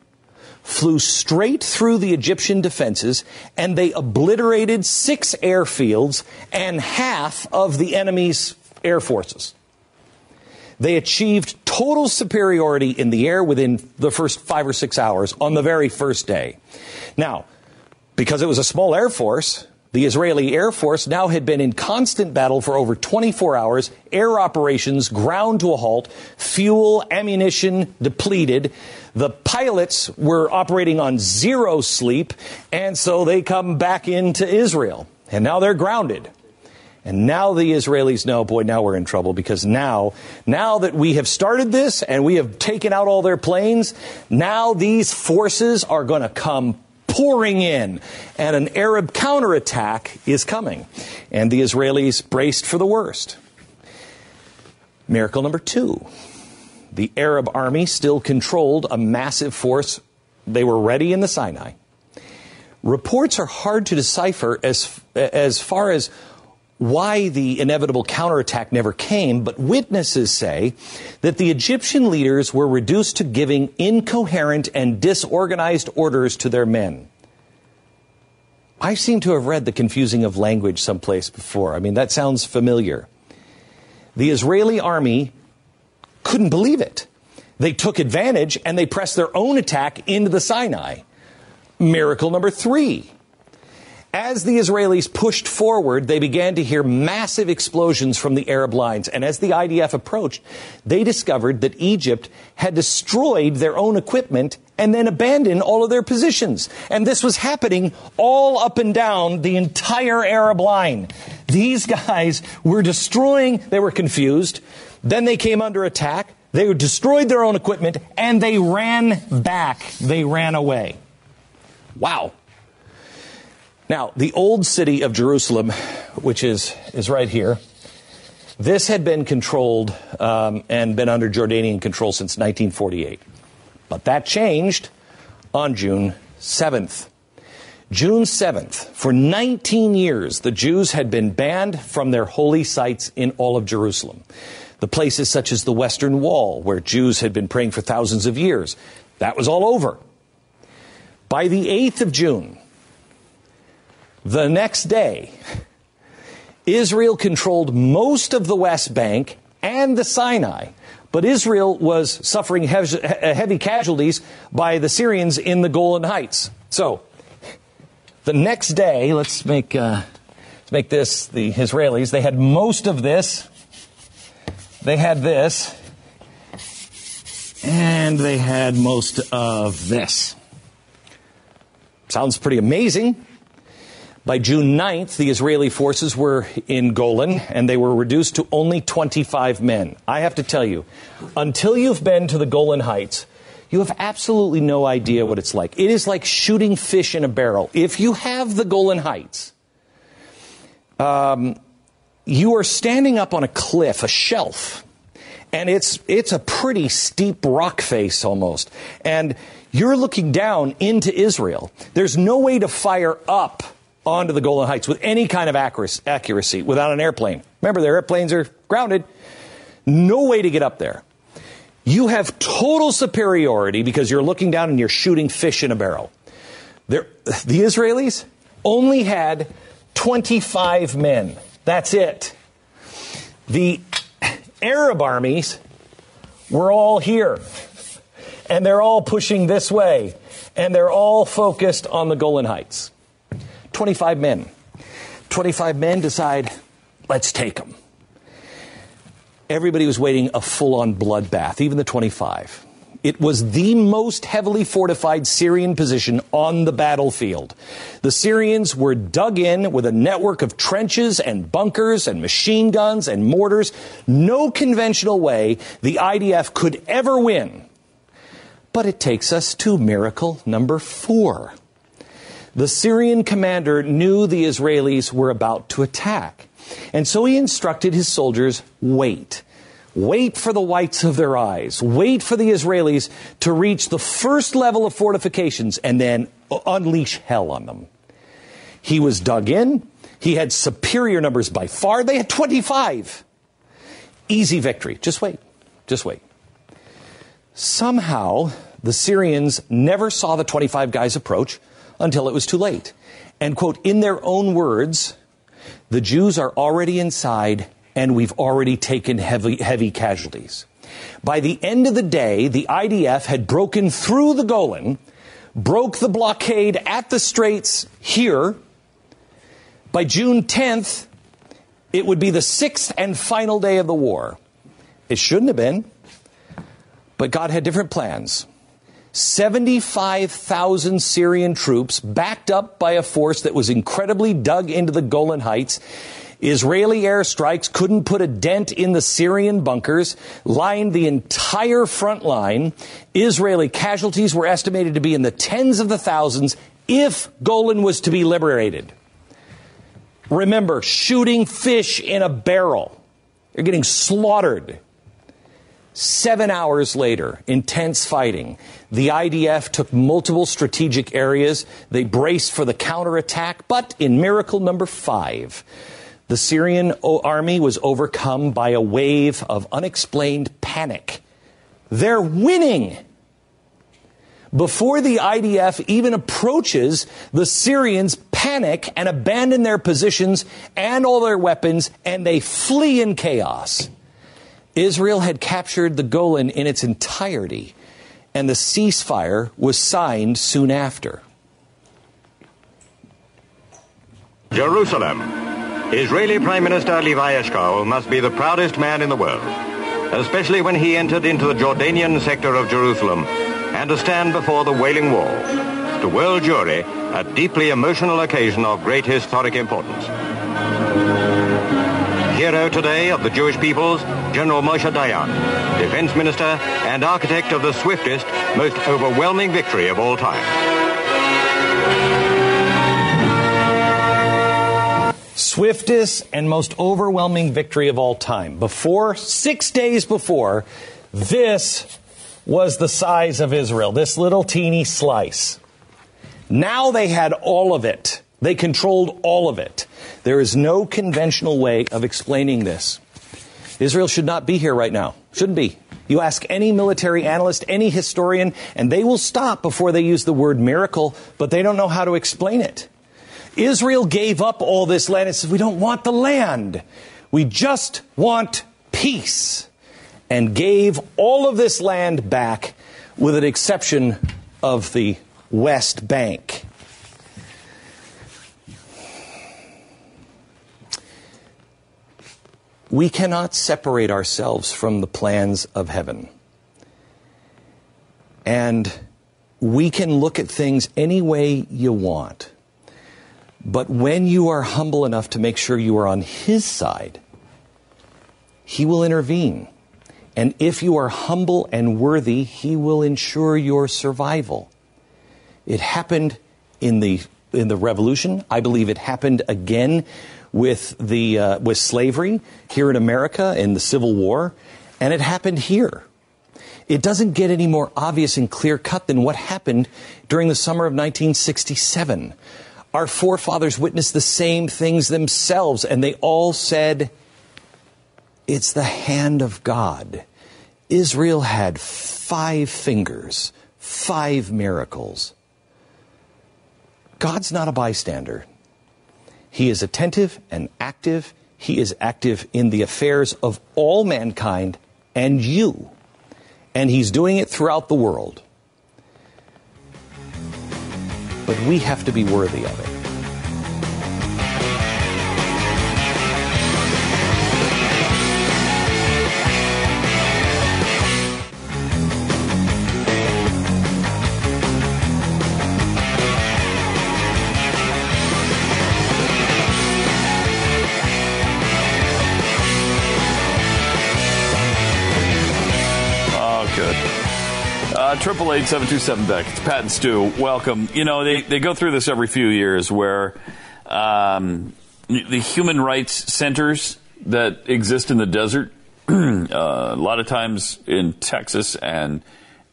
flew straight through the Egyptian defenses and they obliterated six airfields and half of the enemy's air forces. They achieved total superiority in the air within the first five or six hours on the very first day. Now, because it was a small air force, the Israeli Air Force now had been in constant battle for over 24 hours, air operations ground to a halt, fuel, ammunition depleted. The pilots were operating on zero sleep, and so they come back into Israel. And now they're grounded. And now the Israelis know, boy, now we're in trouble because now, now that we have started this and we have taken out all their planes, now these forces are going to come pouring in and an Arab counterattack is coming. And the Israelis braced for the worst. Miracle number two. The Arab army still controlled a massive force. They were ready in the Sinai. Reports are hard to decipher as, as far as why the inevitable counterattack never came, but witnesses say that the Egyptian leaders were reduced to giving incoherent and disorganized orders to their men. I seem to have read the confusing of language someplace before. I mean, that sounds familiar. The Israeli army couldn't believe it. They took advantage and they pressed their own attack into the Sinai. Miracle number three. As the Israelis pushed forward, they began to hear massive explosions from the Arab lines. And as the IDF approached, they discovered that Egypt had destroyed their own equipment and then abandoned all of their positions. And this was happening all up and down the entire Arab line. These guys were destroying, they were confused. Then they came under attack. They destroyed their own equipment and they ran back. They ran away. Wow. Now, the old city of Jerusalem, which is, is right here, this had been controlled um, and been under Jordanian control since 1948. But that changed on June 7th. June 7th, for 19 years, the Jews had been banned from their holy sites in all of Jerusalem. The places such as the Western Wall, where Jews had been praying for thousands of years, that was all over. By the 8th of June, the next day, Israel controlled most of the West Bank and the Sinai, but Israel was suffering heavy casualties by the Syrians in the Golan Heights. So, the next day, let's make uh, let's make this the Israelis. They had most of this. They had this, and they had most of this. Sounds pretty amazing. By June 9th, the Israeli forces were in Golan and they were reduced to only 25 men. I have to tell you, until you've been to the Golan Heights, you have absolutely no idea what it's like. It is like shooting fish in a barrel. If you have the Golan Heights, um, you are standing up on a cliff, a shelf, and it's it's a pretty steep rock face almost. And you're looking down into Israel. There's no way to fire up onto the Golan Heights with any kind of accuracy without an airplane. Remember, their airplanes are grounded. No way to get up there. You have total superiority because you're looking down and you're shooting fish in a barrel. They're, the Israelis only had 25 men. That's it. The Arab armies were all here. And they're all pushing this way. And they're all focused on the Golan Heights. 25 men. 25 men decide, let's take them. Everybody was waiting a full on bloodbath, even the 25. It was the most heavily fortified Syrian position on the battlefield. The Syrians were dug in with a network of trenches and bunkers and machine guns and mortars. No conventional way the IDF could ever win. But it takes us to miracle number four. The Syrian commander knew the Israelis were about to attack. And so he instructed his soldiers wait. Wait for the whites of their eyes. Wait for the Israelis to reach the first level of fortifications and then unleash hell on them. He was dug in. He had superior numbers by far. They had 25. Easy victory. Just wait. Just wait. Somehow, the Syrians never saw the 25 guys approach until it was too late. And, quote, in their own words, the Jews are already inside and we've already taken heavy, heavy casualties. By the end of the day, the IDF had broken through the Golan, broke the blockade at the straits here. By June 10th, it would be the sixth and final day of the war. It shouldn't have been, but God had different plans. 75,000 Syrian troops backed up by a force that was incredibly dug into the Golan Heights. Israeli airstrikes couldn't put a dent in the Syrian bunkers, lined the entire front line. Israeli casualties were estimated to be in the tens of the thousands if Golan was to be liberated. Remember, shooting fish in a barrel. They're getting slaughtered. Seven hours later, intense fighting. The IDF took multiple strategic areas. They braced for the counterattack, but in miracle number five, the Syrian army was overcome by a wave of unexplained panic. They're winning. Before the IDF even approaches, the Syrians panic and abandon their positions and all their weapons, and they flee in chaos. Israel had captured the Golan in its entirety, and the ceasefire was signed soon after. Jerusalem. Israeli Prime Minister Levi Eshkol must be the proudest man in the world, especially when he entered into the Jordanian sector of Jerusalem and to stand before the Wailing Wall. To world Jewry, a deeply emotional occasion of great historic importance. Hero today of the Jewish peoples, General Moshe Dayan, defense minister and architect of the swiftest, most overwhelming victory of all time. Swiftest and most overwhelming victory of all time. Before, six days before, this was the size of Israel, this little teeny slice. Now they had all of it. They controlled all of it. There is no conventional way of explaining this. Israel should not be here right now. Shouldn't be. You ask any military analyst, any historian, and they will stop before they use the word miracle, but they don't know how to explain it. Israel gave up all this land and said, We don't want the land. We just want peace. And gave all of this land back with an exception of the West Bank. We cannot separate ourselves from the plans of heaven. And we can look at things any way you want. But when you are humble enough to make sure you are on His side, He will intervene. And if you are humble and worthy, He will ensure your survival. It happened in the in the revolution. I believe it happened again with the uh, with slavery here in America in the Civil War, and it happened here. It doesn't get any more obvious and clear cut than what happened during the summer of 1967. Our forefathers witnessed the same things themselves, and they all said, It's the hand of God. Israel had five fingers, five miracles. God's not a bystander. He is attentive and active. He is active in the affairs of all mankind and you. And He's doing it throughout the world. But we have to be worthy of it. Triple eight seven two seven Beck. It's Pat and Stu. Welcome. You know they they go through this every few years where um, the human rights centers that exist in the desert, <clears throat> uh, a lot of times in Texas and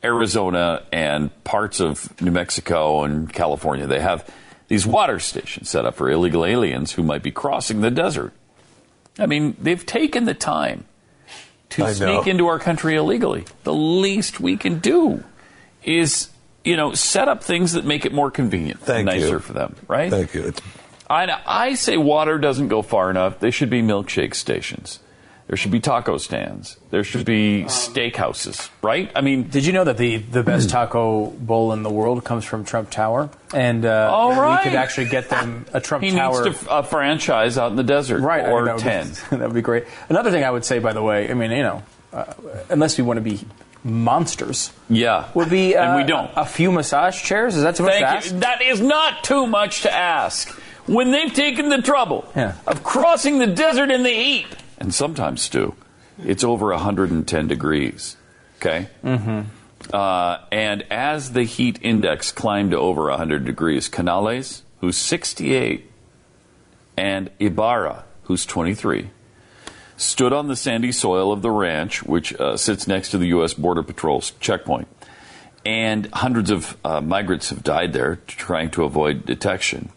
Arizona and parts of New Mexico and California, they have these water stations set up for illegal aliens who might be crossing the desert. I mean, they've taken the time to I sneak know. into our country illegally. The least we can do is, you know, set up things that make it more convenient, Thank and nicer you. for them, right? Thank you. It's, I, I say water doesn't go far enough. There should be milkshake stations. There should be taco stands. There should be steakhouses, right? I mean, Did you know that the, the best <clears throat> taco bowl in the world comes from Trump Tower? And uh, All right. we could actually get them <laughs> a Trump he Tower. needs to, a franchise out in the desert, right, I or know. <laughs> ten. that would be great. Another thing I would say, by the way, I mean, you know, uh, unless we want to be monsters, Yeah, would be uh, and we don't. a few massage chairs. Is that too much to Thank ask? you. That is not too much to ask. When they've taken the trouble Yeah. of crossing the desert in the heat, and sometimes, Stu, it's over 110 degrees. Okay? Mm-hmm. Uh, and as the heat index climbed to over 100 degrees, Canales, who's 68, and Ibarra, who's 23, stood on the sandy soil of the ranch, which uh, sits next to the U.S. Border Patrol's checkpoint. And hundreds of uh, migrants have died there trying to avoid detection.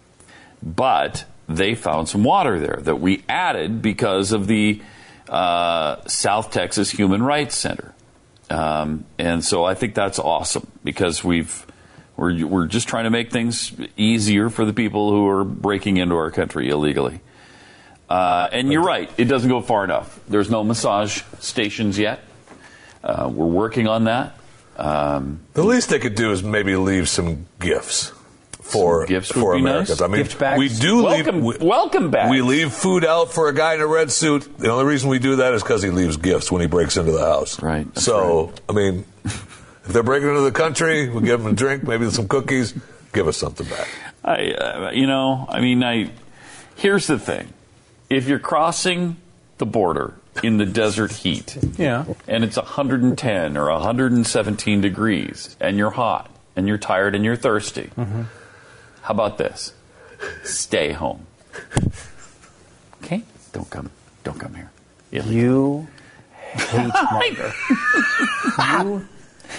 But they found some water there that we added because of the uh, South Texas Human Rights Center. Um, and so I think that's awesome because we've we're, we're just trying to make things easier for the people who are breaking into our country illegally. Uh, and you're right, it doesn't go far enough. There's no massage stations yet. Uh, we're working on that. Um, the least they could do is maybe leave some gifts for Some gifts for Americans. nice. I mean, Gift bags. we do welcome, leave. We, welcome back. we leave food out for a guy in a red suit. The only reason we do that is because he leaves gifts when he breaks into the house. Right, So, I mean, <laughs> if they're breaking into the country, we give them a drink, maybe some cookies. Give us something back. I, uh, you know, I mean, I. Here's the thing: if you're crossing the border in the desert heat, Yeah. and it's 110 or 117 degrees, and you're hot, and you're tired, and you're thirsty, Mm-hmm. how about this? Stay home. Okay, don't come, don't come here. Illegal. You <laughs> hate Margaret. <laughs> you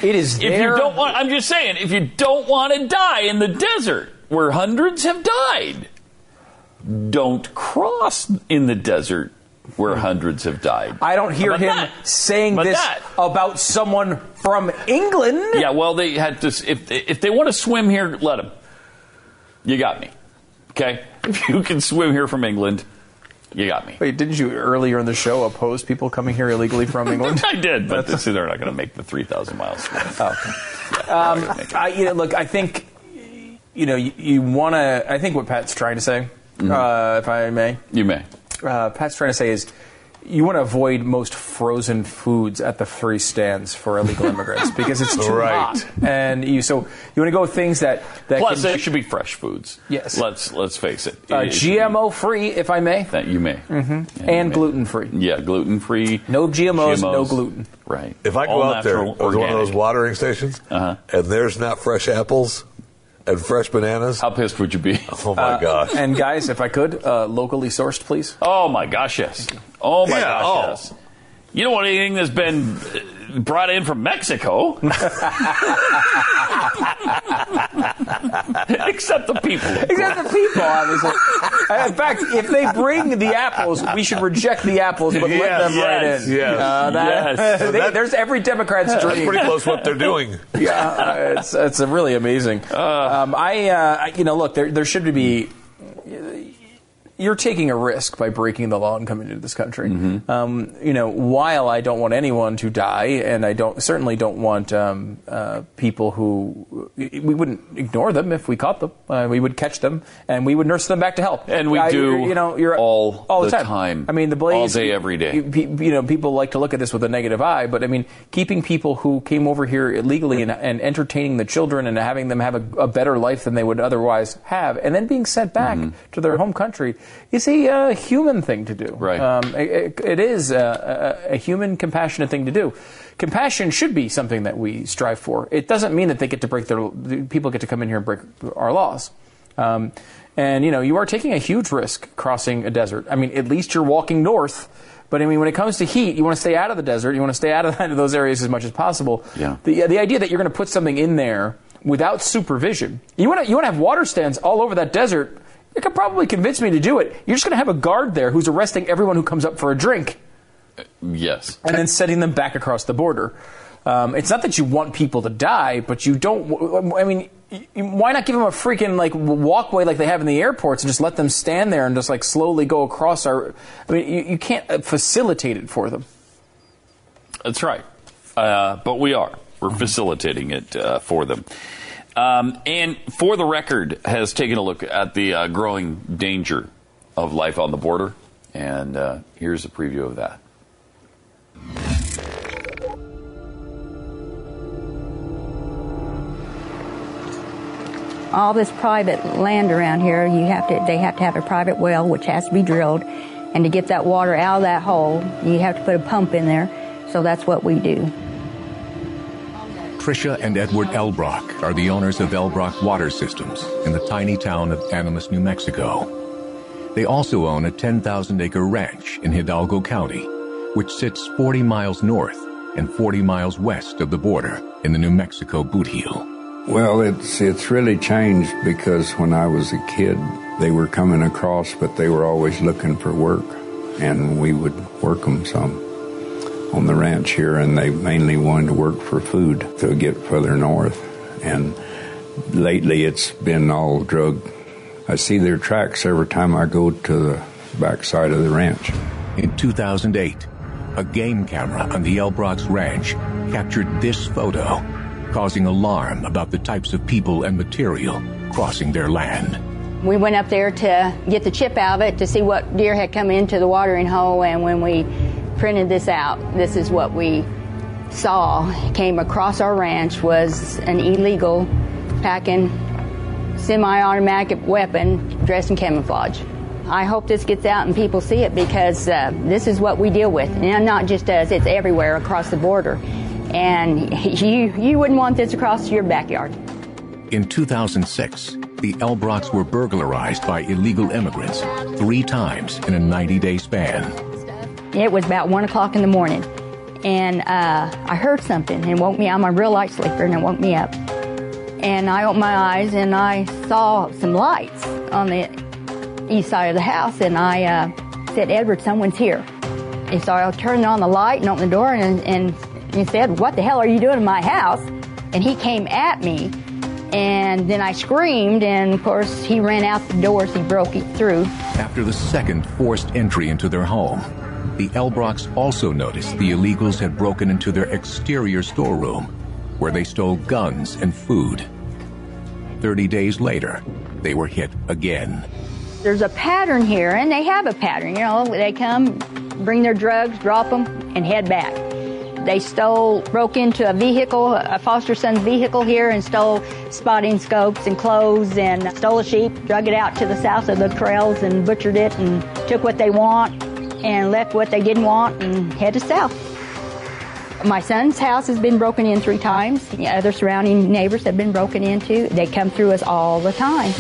It is If there. you don't want, I'm just saying, if you don't want to die in the desert where hundreds have died, don't cross in the desert where hundreds have died. I don't hear him that? saying about this that? about someone from England. Yeah, well, they had to. If if they want to swim here, let them. You got me. Okay, <laughs> if you can swim here from England, you got me. Wait, didn't you earlier in the show oppose people coming here illegally from England? <laughs> I did, but this, they're not going to make the three thousand miles. Oh. Um, I, you know, look, I think you know you, you want to. I think what Pat's trying to say, uh, if I may, You may. uh, Pat's trying to say is you want to avoid most frozen foods at the free stands for illegal immigrants <laughs> because it's too Right. hot, and you so you want to go with things that that Plus, can, they should be fresh foods. Yes. Let's let's face it. uh, It should be- GMO free, if I may, That you may. mm-hmm. you and gluten free. Yeah, gluten free. No GMOs, no gluten. Right. If I go All out there natural, as one of those watering stations Uh-huh. and there's not fresh apples and fresh bananas, How pissed would you be? <laughs> oh my gosh. And guys, if I could, uh, locally sourced, please. Oh my gosh, yes. Oh my Yeah, gosh, oh. yes. You don't want anything that's been uh, brought in from Mexico, <laughs> except the people. Except the people, obviously. Uh, In fact, if they bring the apples, we should reject the apples, but let Yes, them right in. yes. Uh, that- Yes. <laughs> they- That- there's every Democrat's That's dream. pretty close to what they're <laughs> doing. yeah, uh, it's it's really amazing. um, I, uh, I- you know, look, there there should be. You're taking a risk by breaking the law and coming into this country. Mm-hmm. Um, you know, while I don't want anyone to die, and I don't certainly don't want um, uh, people who we wouldn't ignore them if we caught them. Uh, we would catch them and we would nurse them back to health. And we I- do You know, you're all all the, time. time. I mean, the blaze All day, every day. you- you know, people like to look at this with a negative eye, but I mean, keeping people who came over here illegally and, and entertaining the children and having them have a, a better life than they would otherwise have, and then being sent back Mm-hmm. to their home country is a uh, human thing to do. Right. Um, it, it is a, a, a human, compassionate thing to do. Compassion should be something that we strive for. It doesn't mean that they get to break their people get to come in here and break our laws. Um, and you know, you are taking a huge risk crossing a desert. I mean, at least you're walking north. But I mean, when it comes to heat, you want to stay out of the desert. You want to stay out of <laughs> those areas as much as possible. Yeah. The the idea that you're going to put something in there without supervision. You want to you want to have water stands all over that desert. You could probably convince me to do it. You're just going to have a guard there who's arresting everyone who comes up for a drink Yes. and then setting them back across the border. Um, it's not that you want people to die, but you don't. I mean, why not give them a freaking like walkway like they have in the airports and just let them stand there and just like slowly go across our? I mean, you, you can't uh, facilitate it for them. That's right. Uh, but we are. We're facilitating it uh, for them. Um, and for the record, has taken a look at the uh, growing danger of life on the border. And uh, here's a preview of that. all this private land around here, you have to they have to have a private well which has to be drilled, and to get that water out of that hole, you have to put a pump in there. So that's what we do. Tricia and Edward Elbrock are the owners of Elbrock Water Systems in the tiny town of Animas, New Mexico. They also own a 10,000 acre ranch in Hidalgo County, which sits 40 miles north and 40 miles west of the border in the New Mexico boot heel. Well, it's it's really changed because when I was a kid, they were coming across, but they were always looking for work, and we would work them some on the ranch here, and they mainly wanted to work for food to get further north. And lately, it's been all drug. I see their tracks every time I go to the backside of the ranch. In 2008, a game camera on the Elbrock's ranch captured this photo, causing alarm about the types of people and material crossing their land. We went up there to get the chip out of it to see what deer had come into the watering hole, and when we printed this out, this is what we saw came across our ranch was an illegal packing semi-automatic weapon dressed in camouflage. I hope this gets out and people see it because uh, this is what we deal with, and not just us; it's everywhere across the border. And <laughs> you you wouldn't want this across your backyard. In 2006, the Elbrocks were burglarized by illegal immigrants three times in a 90 day span. It was about one o'clock in the morning, and uh, I heard something and woke me. I'm a real light sleeper, and it woke me up. And I opened my eyes and I saw some lights on the east side of the house, and I uh, said, "Edward, someone's here." And so I turned on the light and opened the door, and, and he said, "What the hell are you doing in my house?" And he came at me, and then I screamed, and of course he ran out the doors. He broke it through. After the second forced entry into their home, the Elbrocks also noticed the illegals had broken into their exterior storeroom, where they stole guns and food. Thirty days later, they were hit again. There's a pattern here, and they have a pattern. You know, they come, bring their drugs, drop them, and head back. They stole, broke into a vehicle, a foster son's vehicle here, and stole spotting scopes and clothes, and stole a sheep, drug it out to the south of the trails, and butchered it, and took what they want, and left what they didn't want, and headed south. My son's house has been broken in three times. The other surrounding neighbors have been broken into. They come through us all the time.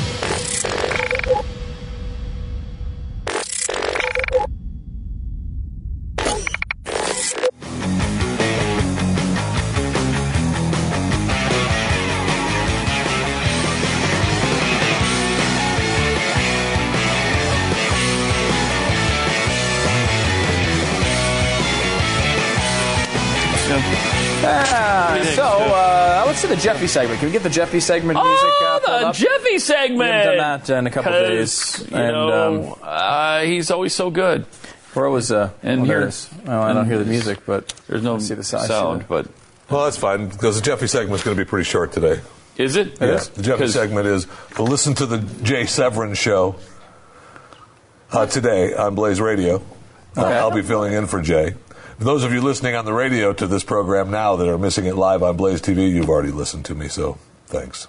Jeffy segment. Can we get the Jeffy segment music? Oh, uh, the up? Jeffy segment. We haven't done that in a couple 'Cause, days. You and, know, um, uh, he's always so good. Where was uh? And there here- Oh, I don't hear the music, but there's no see the sound. sound, but Well, that's fine because the Jeffy segment is going to be pretty short today. is it? Yes, the Jeffy segment is to listen to the Jay Severin show uh, today on Blaze Radio. Uh, I'll be filling in for Jay. For those of you listening on the radio to this program now that are missing it live on Blaze TV, you've already listened to me, so thanks.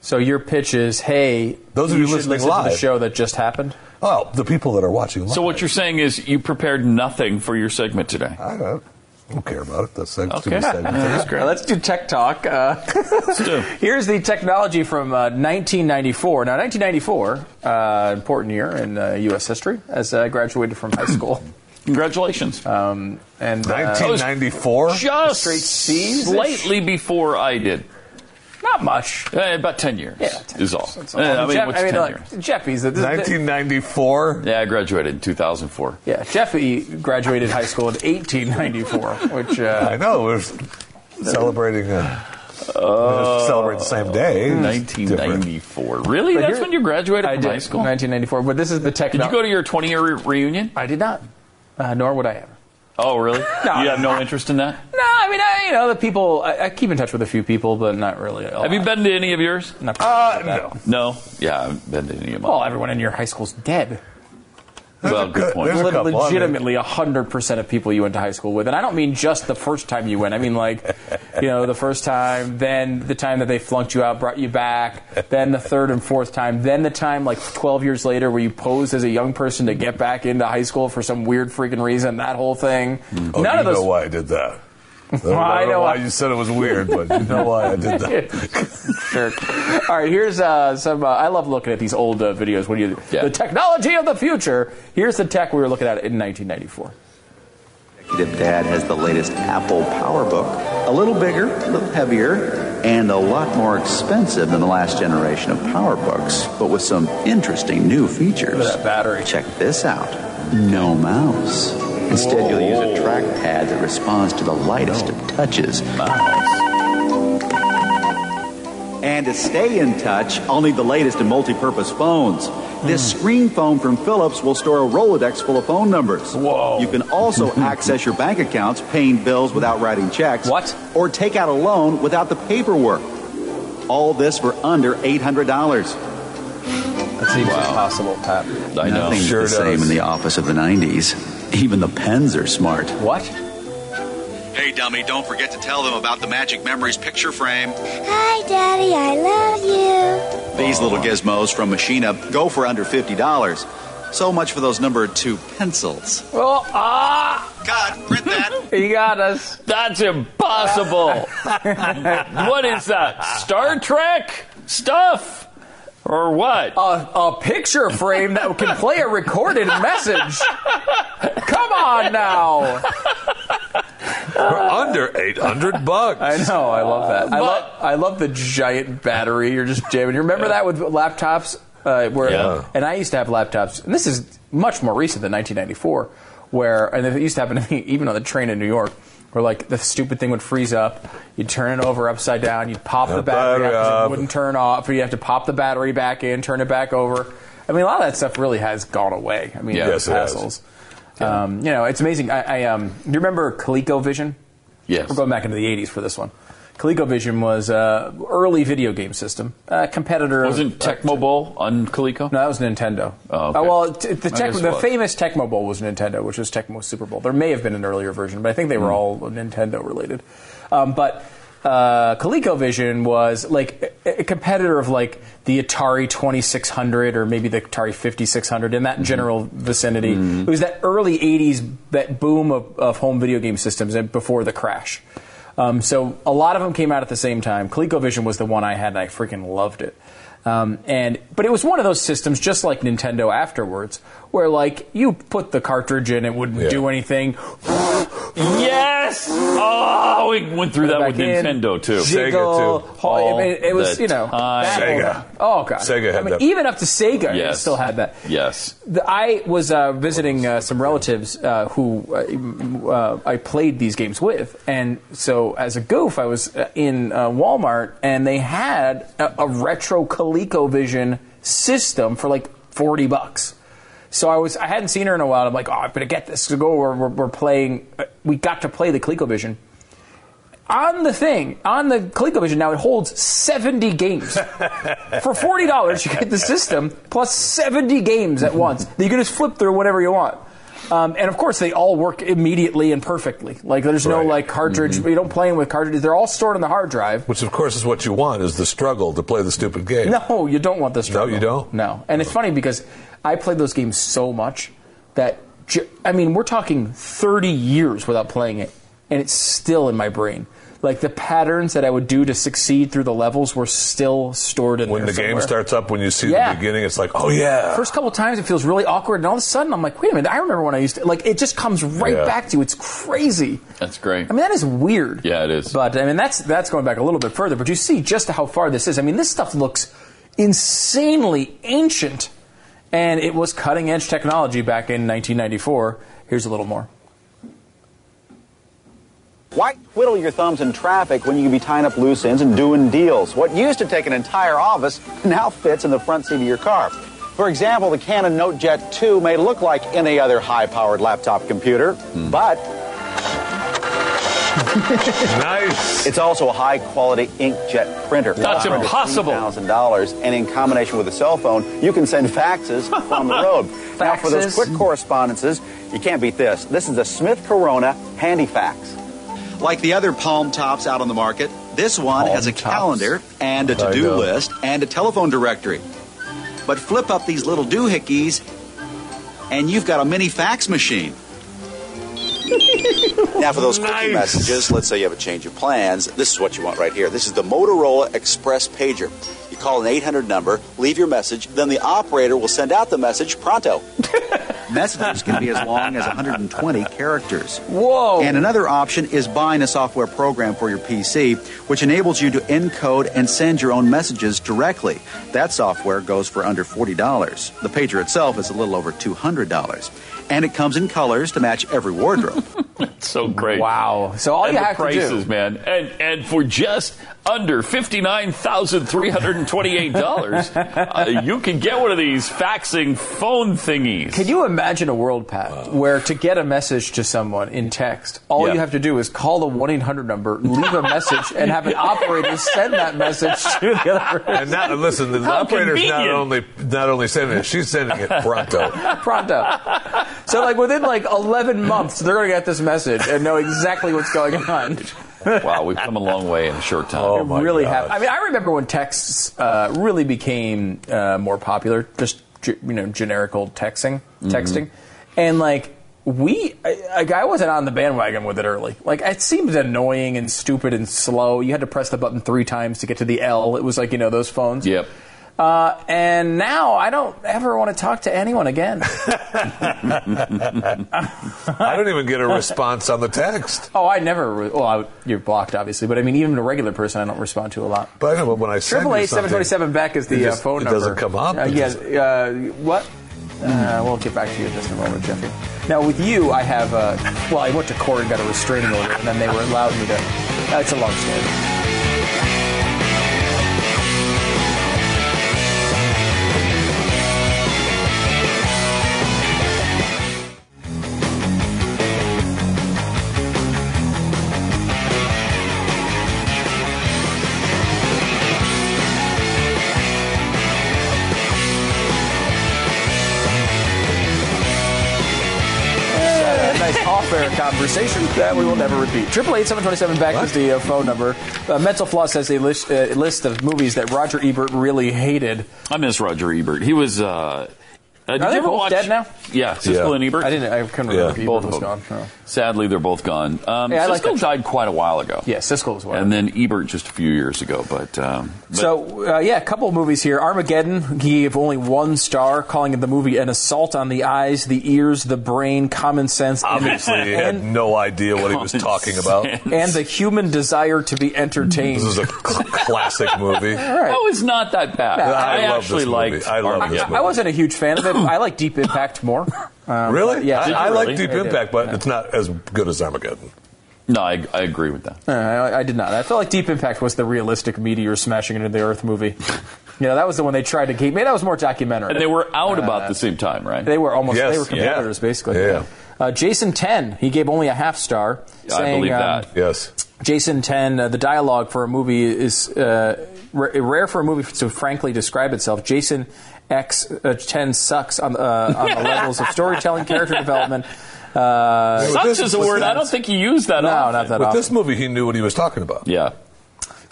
So your pitch is, hey, Those of you should listening listen to the show that just happened. Oh, the people that are watching live. So what you're saying is you prepared nothing for your segment today. I don't, I don't care about it. That's segment. Okay. <laughs> That's great. Uh, let's do tech talk. Uh, do. <laughs> Here's the technology from uh, 1994. Now, 1994, uh, important year in uh, U.S. history, as I graduated from high school. <clears throat> Congratulations. Um, and uh, 1994. Just Straight C's-ish? slightly before I did. not much. Uh, about 10 years Yeah, 10 is all. That's Uh, I mean, Jeff- what's I mean, 10 like, years? Jeffy's. The, the- 1994. Yeah, I graduated in 2004. yeah, Jeffy graduated high school in 1894, which uh, I know we're celebrating. Uh, we're celebrating the same day. It's different. 1994. Really? But That's when you graduated I from did high school? 1994. But this is the tech. Did you go to your 20 year re- reunion? I did not. Uh, nor would I ever. Oh, really? <laughs> No. You have no interest in that? No, I mean, I, you know, the people. I, I keep in touch with a few people, but not really. a Have you been to any of yours? Not Uh, no. No? Yeah, I haven't been to any of them. Well, everyone in your high school's dead. Well, good point. there's a Le- couple, legitimately, hundred percent of people you went to high school with, and I don't mean just the first time you went. I mean like, you know, the first time, then the time that they flunked you out, brought you back, then the third and fourth time, then the time like twelve years later where you posed as a young person to get back into high school for some weird freaking reason. That whole thing. Oh, None you of those. know why I did that. I don't I know know why why. you said it was weird, but you know why I did that. <laughs> sure. All right, here's uh, some. Uh, I love looking at these old uh, videos. When you Yeah. the technology of the future. Here's the tech we were looking at in 1994. Executive Dad has the latest Apple PowerBook. A little bigger, a little heavier, and a lot more expensive than the last generation of PowerBooks, but with some interesting new features. Look at that battery. Check this out. No mouse. Instead, you'll use a trackpad that responds to the lightest of touches. And to stay in touch, I'll need the latest in multi-purpose phones. This hmm. screen phone from Philips will store a Rolodex full of phone numbers. Whoa. You can also <laughs> access your bank accounts, paying bills without writing checks. What? Or take out a loan without the paperwork. All this for under $800. That seems impossible, Pat. I know. Nothing's Sure the same in the office of the 90s. Even the pens are smart. What? Hey, dummy, don't forget to tell them about the Magic Memories picture frame. Hi, Daddy, I love you. These little gizmos from Machina go for under $50. So much for those number two pencils. Oh, ah! God, print that. <laughs> He got us. That's impossible. <laughs> what is that? Star Trek stuff? Or what? A, a picture frame that can play a recorded message. Come on now. We're under 800 bucks. I know. I love that. I love. I love the giant battery. You're just jamming. You remember that with laptops? Uh, where Yeah. and I used to have laptops, and this is much more recent than 1994, where and it used to happen to me even on the train in New York, where like the stupid thing would freeze up. You'd turn it over upside down. You'd pop the The battery, battery up. it wouldn't turn off. Or you have to pop the battery back in, turn it back over. I mean, a lot of that stuff really has gone away. I mean, Yes, it has. hassles. Um, you know, it's amazing. I, I um, do you remember ColecoVision? Yes. We're going back into the 80s for this one. ColecoVision was uh, early video game system, uh, competitor. Wasn't Tecmo Bowl on Coleco? No, that was Nintendo. Oh, okay. Uh, well, t- the, the famous Tecmo Bowl was Nintendo, which was Tecmo Super Bowl. There may have been an earlier version, but I think they were Hmm. all Nintendo related. Um, but uh, ColecoVision was like a, a competitor of like the Atari 2600 or maybe the Atari 5600 in that Mm-hmm. general vicinity. It was that early 80s that boom of, of home video game systems and before the crash. Um, so a lot of them came out at the same time. ColecoVision was the one I had, and I freaking loved it. Um, and but it was one of those systems, just like Nintendo afterwards, where like you put the cartridge in, it wouldn't do anything. Yes! Oh, we went through that with in, Nintendo too. Jiggle, All it, it was the you know time. Sega. Oh god, Sega I had mean, that. even up to Sega, it Yes. still had that. Yes. The, I was uh, visiting uh, some relatives uh, who uh, uh, I played these games with, and so as a goof, I was uh, in uh, Walmart, and they had a, a retro ColecoVision system for like forty bucks. So I was I hadn't seen her in a while. I'm like, oh, I'm gonna get this. to go. We're, we're, we're playing. Uh, we got to play the ColecoVision. On the thing, on the ColecoVision now, it holds 70 games. <laughs> For $40, you get the system plus 70 games at once that you can just flip through whatever you want. Um, and of course, they all work immediately and perfectly. Like, there's no like cartridge. You don't play them with cartridges. They're all stored on the hard drive. Which, of course, is what you want, is the struggle to play the stupid game. No, you don't want this. No, you don't? No. And it's funny because I played those games so much that, I mean, we're talking 30 years without playing it, and it's still in my brain. Like the patterns that I would do to succeed through the levels were still stored in When there When the game starts up, when you see Yeah. the beginning, it's like, oh, yeah. First couple times it feels really awkward, and all of a sudden I'm like, wait a minute, I remember when I used to. Like, it just comes right Yeah. back to you. It's crazy. That's great. I mean, that is weird. Yeah, it is. But I mean, that's that's going back a little bit further. But you see just how far this is. I mean, this stuff looks insanely ancient, and it was cutting edge technology back in 1994. Here's a little more. Why twiddle your thumbs in traffic when you can be tying up loose ends and doing deals? What used to take an entire office now fits in the front seat of your car. For example, the Canon NoteJet 2 may look like any other high-powered laptop computer, hmm. but nice. It's also a high-quality inkjet printer. That's impossible. Thousand dollars, and in combination with a cell phone, you can send faxes <laughs> on the road. Now, for those quick correspondences, you can't beat this. This is a Smith Corona Handy Fax. Like the other Palm Tops out on the market, this one has a calendar and a to-do list and a telephone directory. But flip up these little doohickeys, and you've got a mini fax machine. <laughs> now, for those quickie Nice. messages, let's say you have a change of plans, this is what you want right here. This is the Motorola Express Pager. You call an 800 number, leave your message, then the operator will send out the message pronto. <laughs> Messages can be as long as 120 characters. Whoa! And another option is buying a software program for your PC, which enables you to encode and send your own messages directly. That software goes for under $40. The pager itself is a little over $200. And it comes in colors to match every wardrobe. <laughs> It's so great. Wow. So all and you the have to do- prices, man, and and for just under fifty nine thousand three hundred and twenty eight dollars, uh, you can get one of these faxing phone thingies. Can you imagine a world, Pat, where to get a message to someone in text, all Yeah. you have to do is call the 1 800 number, leave a message, and have an operator send that message to the other person? And now, listen, the How operator's not only not only sending it, she's sending it pronto. <laughs> Pronto. So, like, within like 11 months, they're going to get this message and know exactly what's going on. <laughs> wow, we've come a long way in a short time. Oh my really have. I mean, I remember when texts uh, really became uh, more popular, just you know, generic old texting, texting, and like we, I, like, I wasn't on the bandwagon with it early. Like it seemed annoying and stupid and slow. You had to press the button three times to get to the L. It was like you know those phones. Yep. Uh, and now I don't ever want to talk to anyone again. <laughs> <laughs> I don't even get a response on the text. Oh, I never. Re- well, I, you're blocked, obviously, but I mean, even a regular person, I don't respond to a lot. But I know, but when I Triple eight seven twenty seven Beck is it the uh, phone it number. It doesn't come up. Uh, just- Uh, what? Uh, we'll get back to you in just a moment, Jeffy. Now, with you, I have. Uh, well, I went to court and got a restraining order, and then they were allowed me to. That's a long story. Conversation that we will never repeat. Triple eight seven twenty seven Beck is the uh, phone number. Uh, Mental Floss has a list, uh, list of movies that Roger Ebert really hated. I miss Roger Ebert. He was. Uh, uh, did Are you they ever both watch? dead now? Yeah, Siskel Yeah. and Ebert. I didn't. I couldn't remember if Ebert both of them. gone. No. Sadly, they're both gone. Um, Yeah, I like Siskel that. died quite a while ago. Yeah, Siskel was one. and then Ebert just a few years ago. But, um, but So, uh, yeah, a couple of movies here. Armageddon, he gave only one star, calling the movie an assault on the eyes, the ears, the brain, common sense, and- Obviously, he had and, no idea what he was talking about. and the human desire to be entertained. This is a cl- classic movie. Right. oh, it's not that bad. No, I, I love actually this movie. liked. I love this Armageddon. movie. I wasn't a huge fan of it. I like Deep Impact more. Um, Really? Yeah. I, I really? like Deep I. Impact, but it's not as good as Armageddon. No, I, I agree with that. Uh, I, I did not. I felt like Deep Impact was the realistic meteor smashing into the Earth movie. You know, that was the one they tried to keep. Maybe that was more documentary. And they were out Uh, about the same time, right? They were almost. Yes, they were competitors, yeah. basically. Yeah. Uh, Jason 10, he gave only a half star. I saying, believe um, that. Yes. Jason 10, uh, the dialogue for a movie is uh, r- rare for a movie to frankly describe itself. Jason X uh, 10 sucks on, uh, on the levels of storytelling, character development. Uh, With Sucks this- is a word. this- I don't think he used that no, often. not that With often. this movie, he knew what he was talking about. Yeah.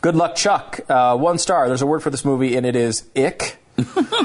Good luck, Chuck. Uh, one star. There's a word for this movie, and it is ick.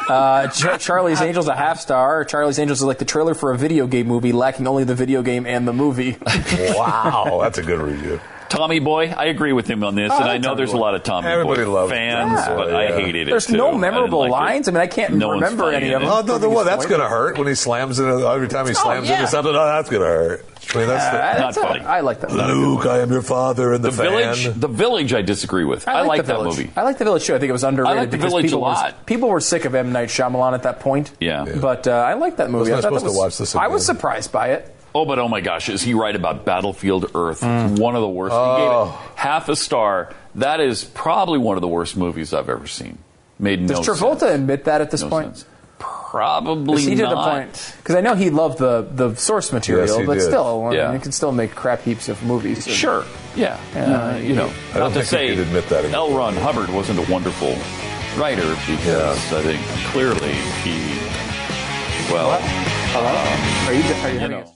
uh, Char- Charlie's Angels a half star. Charlie's Angels is like the trailer for a video game movie, lacking only the video game and the movie. <laughs> Wow, that's a good review. Tommy Boy, I agree with him on this, Oh, and I like know Tommy there's Boy. a lot of Tommy Everybody Boy loves fans, Tommy Boy, but I yeah. hated it There's too. no I didn't memorable it. lines. I mean, I can't No remember any of them. Oh, no, no, well, that's going to hurt when he slams it. Every time he slams yeah. into something, oh, that's going to hurt. I mean, that's Uh, the, that's Not funny. I like that. Luke, I am your father, and the, The village, the village, I disagree with. I, like, that village. movie. I like the village too. I think it was underrated I like The because Village a people lot. Was, people were sick of M Night Shyamalan at that point. Yeah. Yeah. But uh, I like that movie. Wasn't I I supposed that to was- watch this I was surprised by it. Oh, but oh my gosh, is he right about Battlefield Earth? One of the worst. He gave Oh. it half a star. That is probably one of the worst movies I've ever seen. Made no Does Travolta sense. admit that at this No point? sense. Probably Is he to the not. point? Because I know he loved the, the source material, Yes, but did. still, I mean, Yeah. you can still make crap heaps of movies. Sure. Yeah. Uh, you know, I don't not to say admit that L. Ron Hubbard wasn't a wonderful writer because I think clearly he, well, Hello? Are you, are you, you know.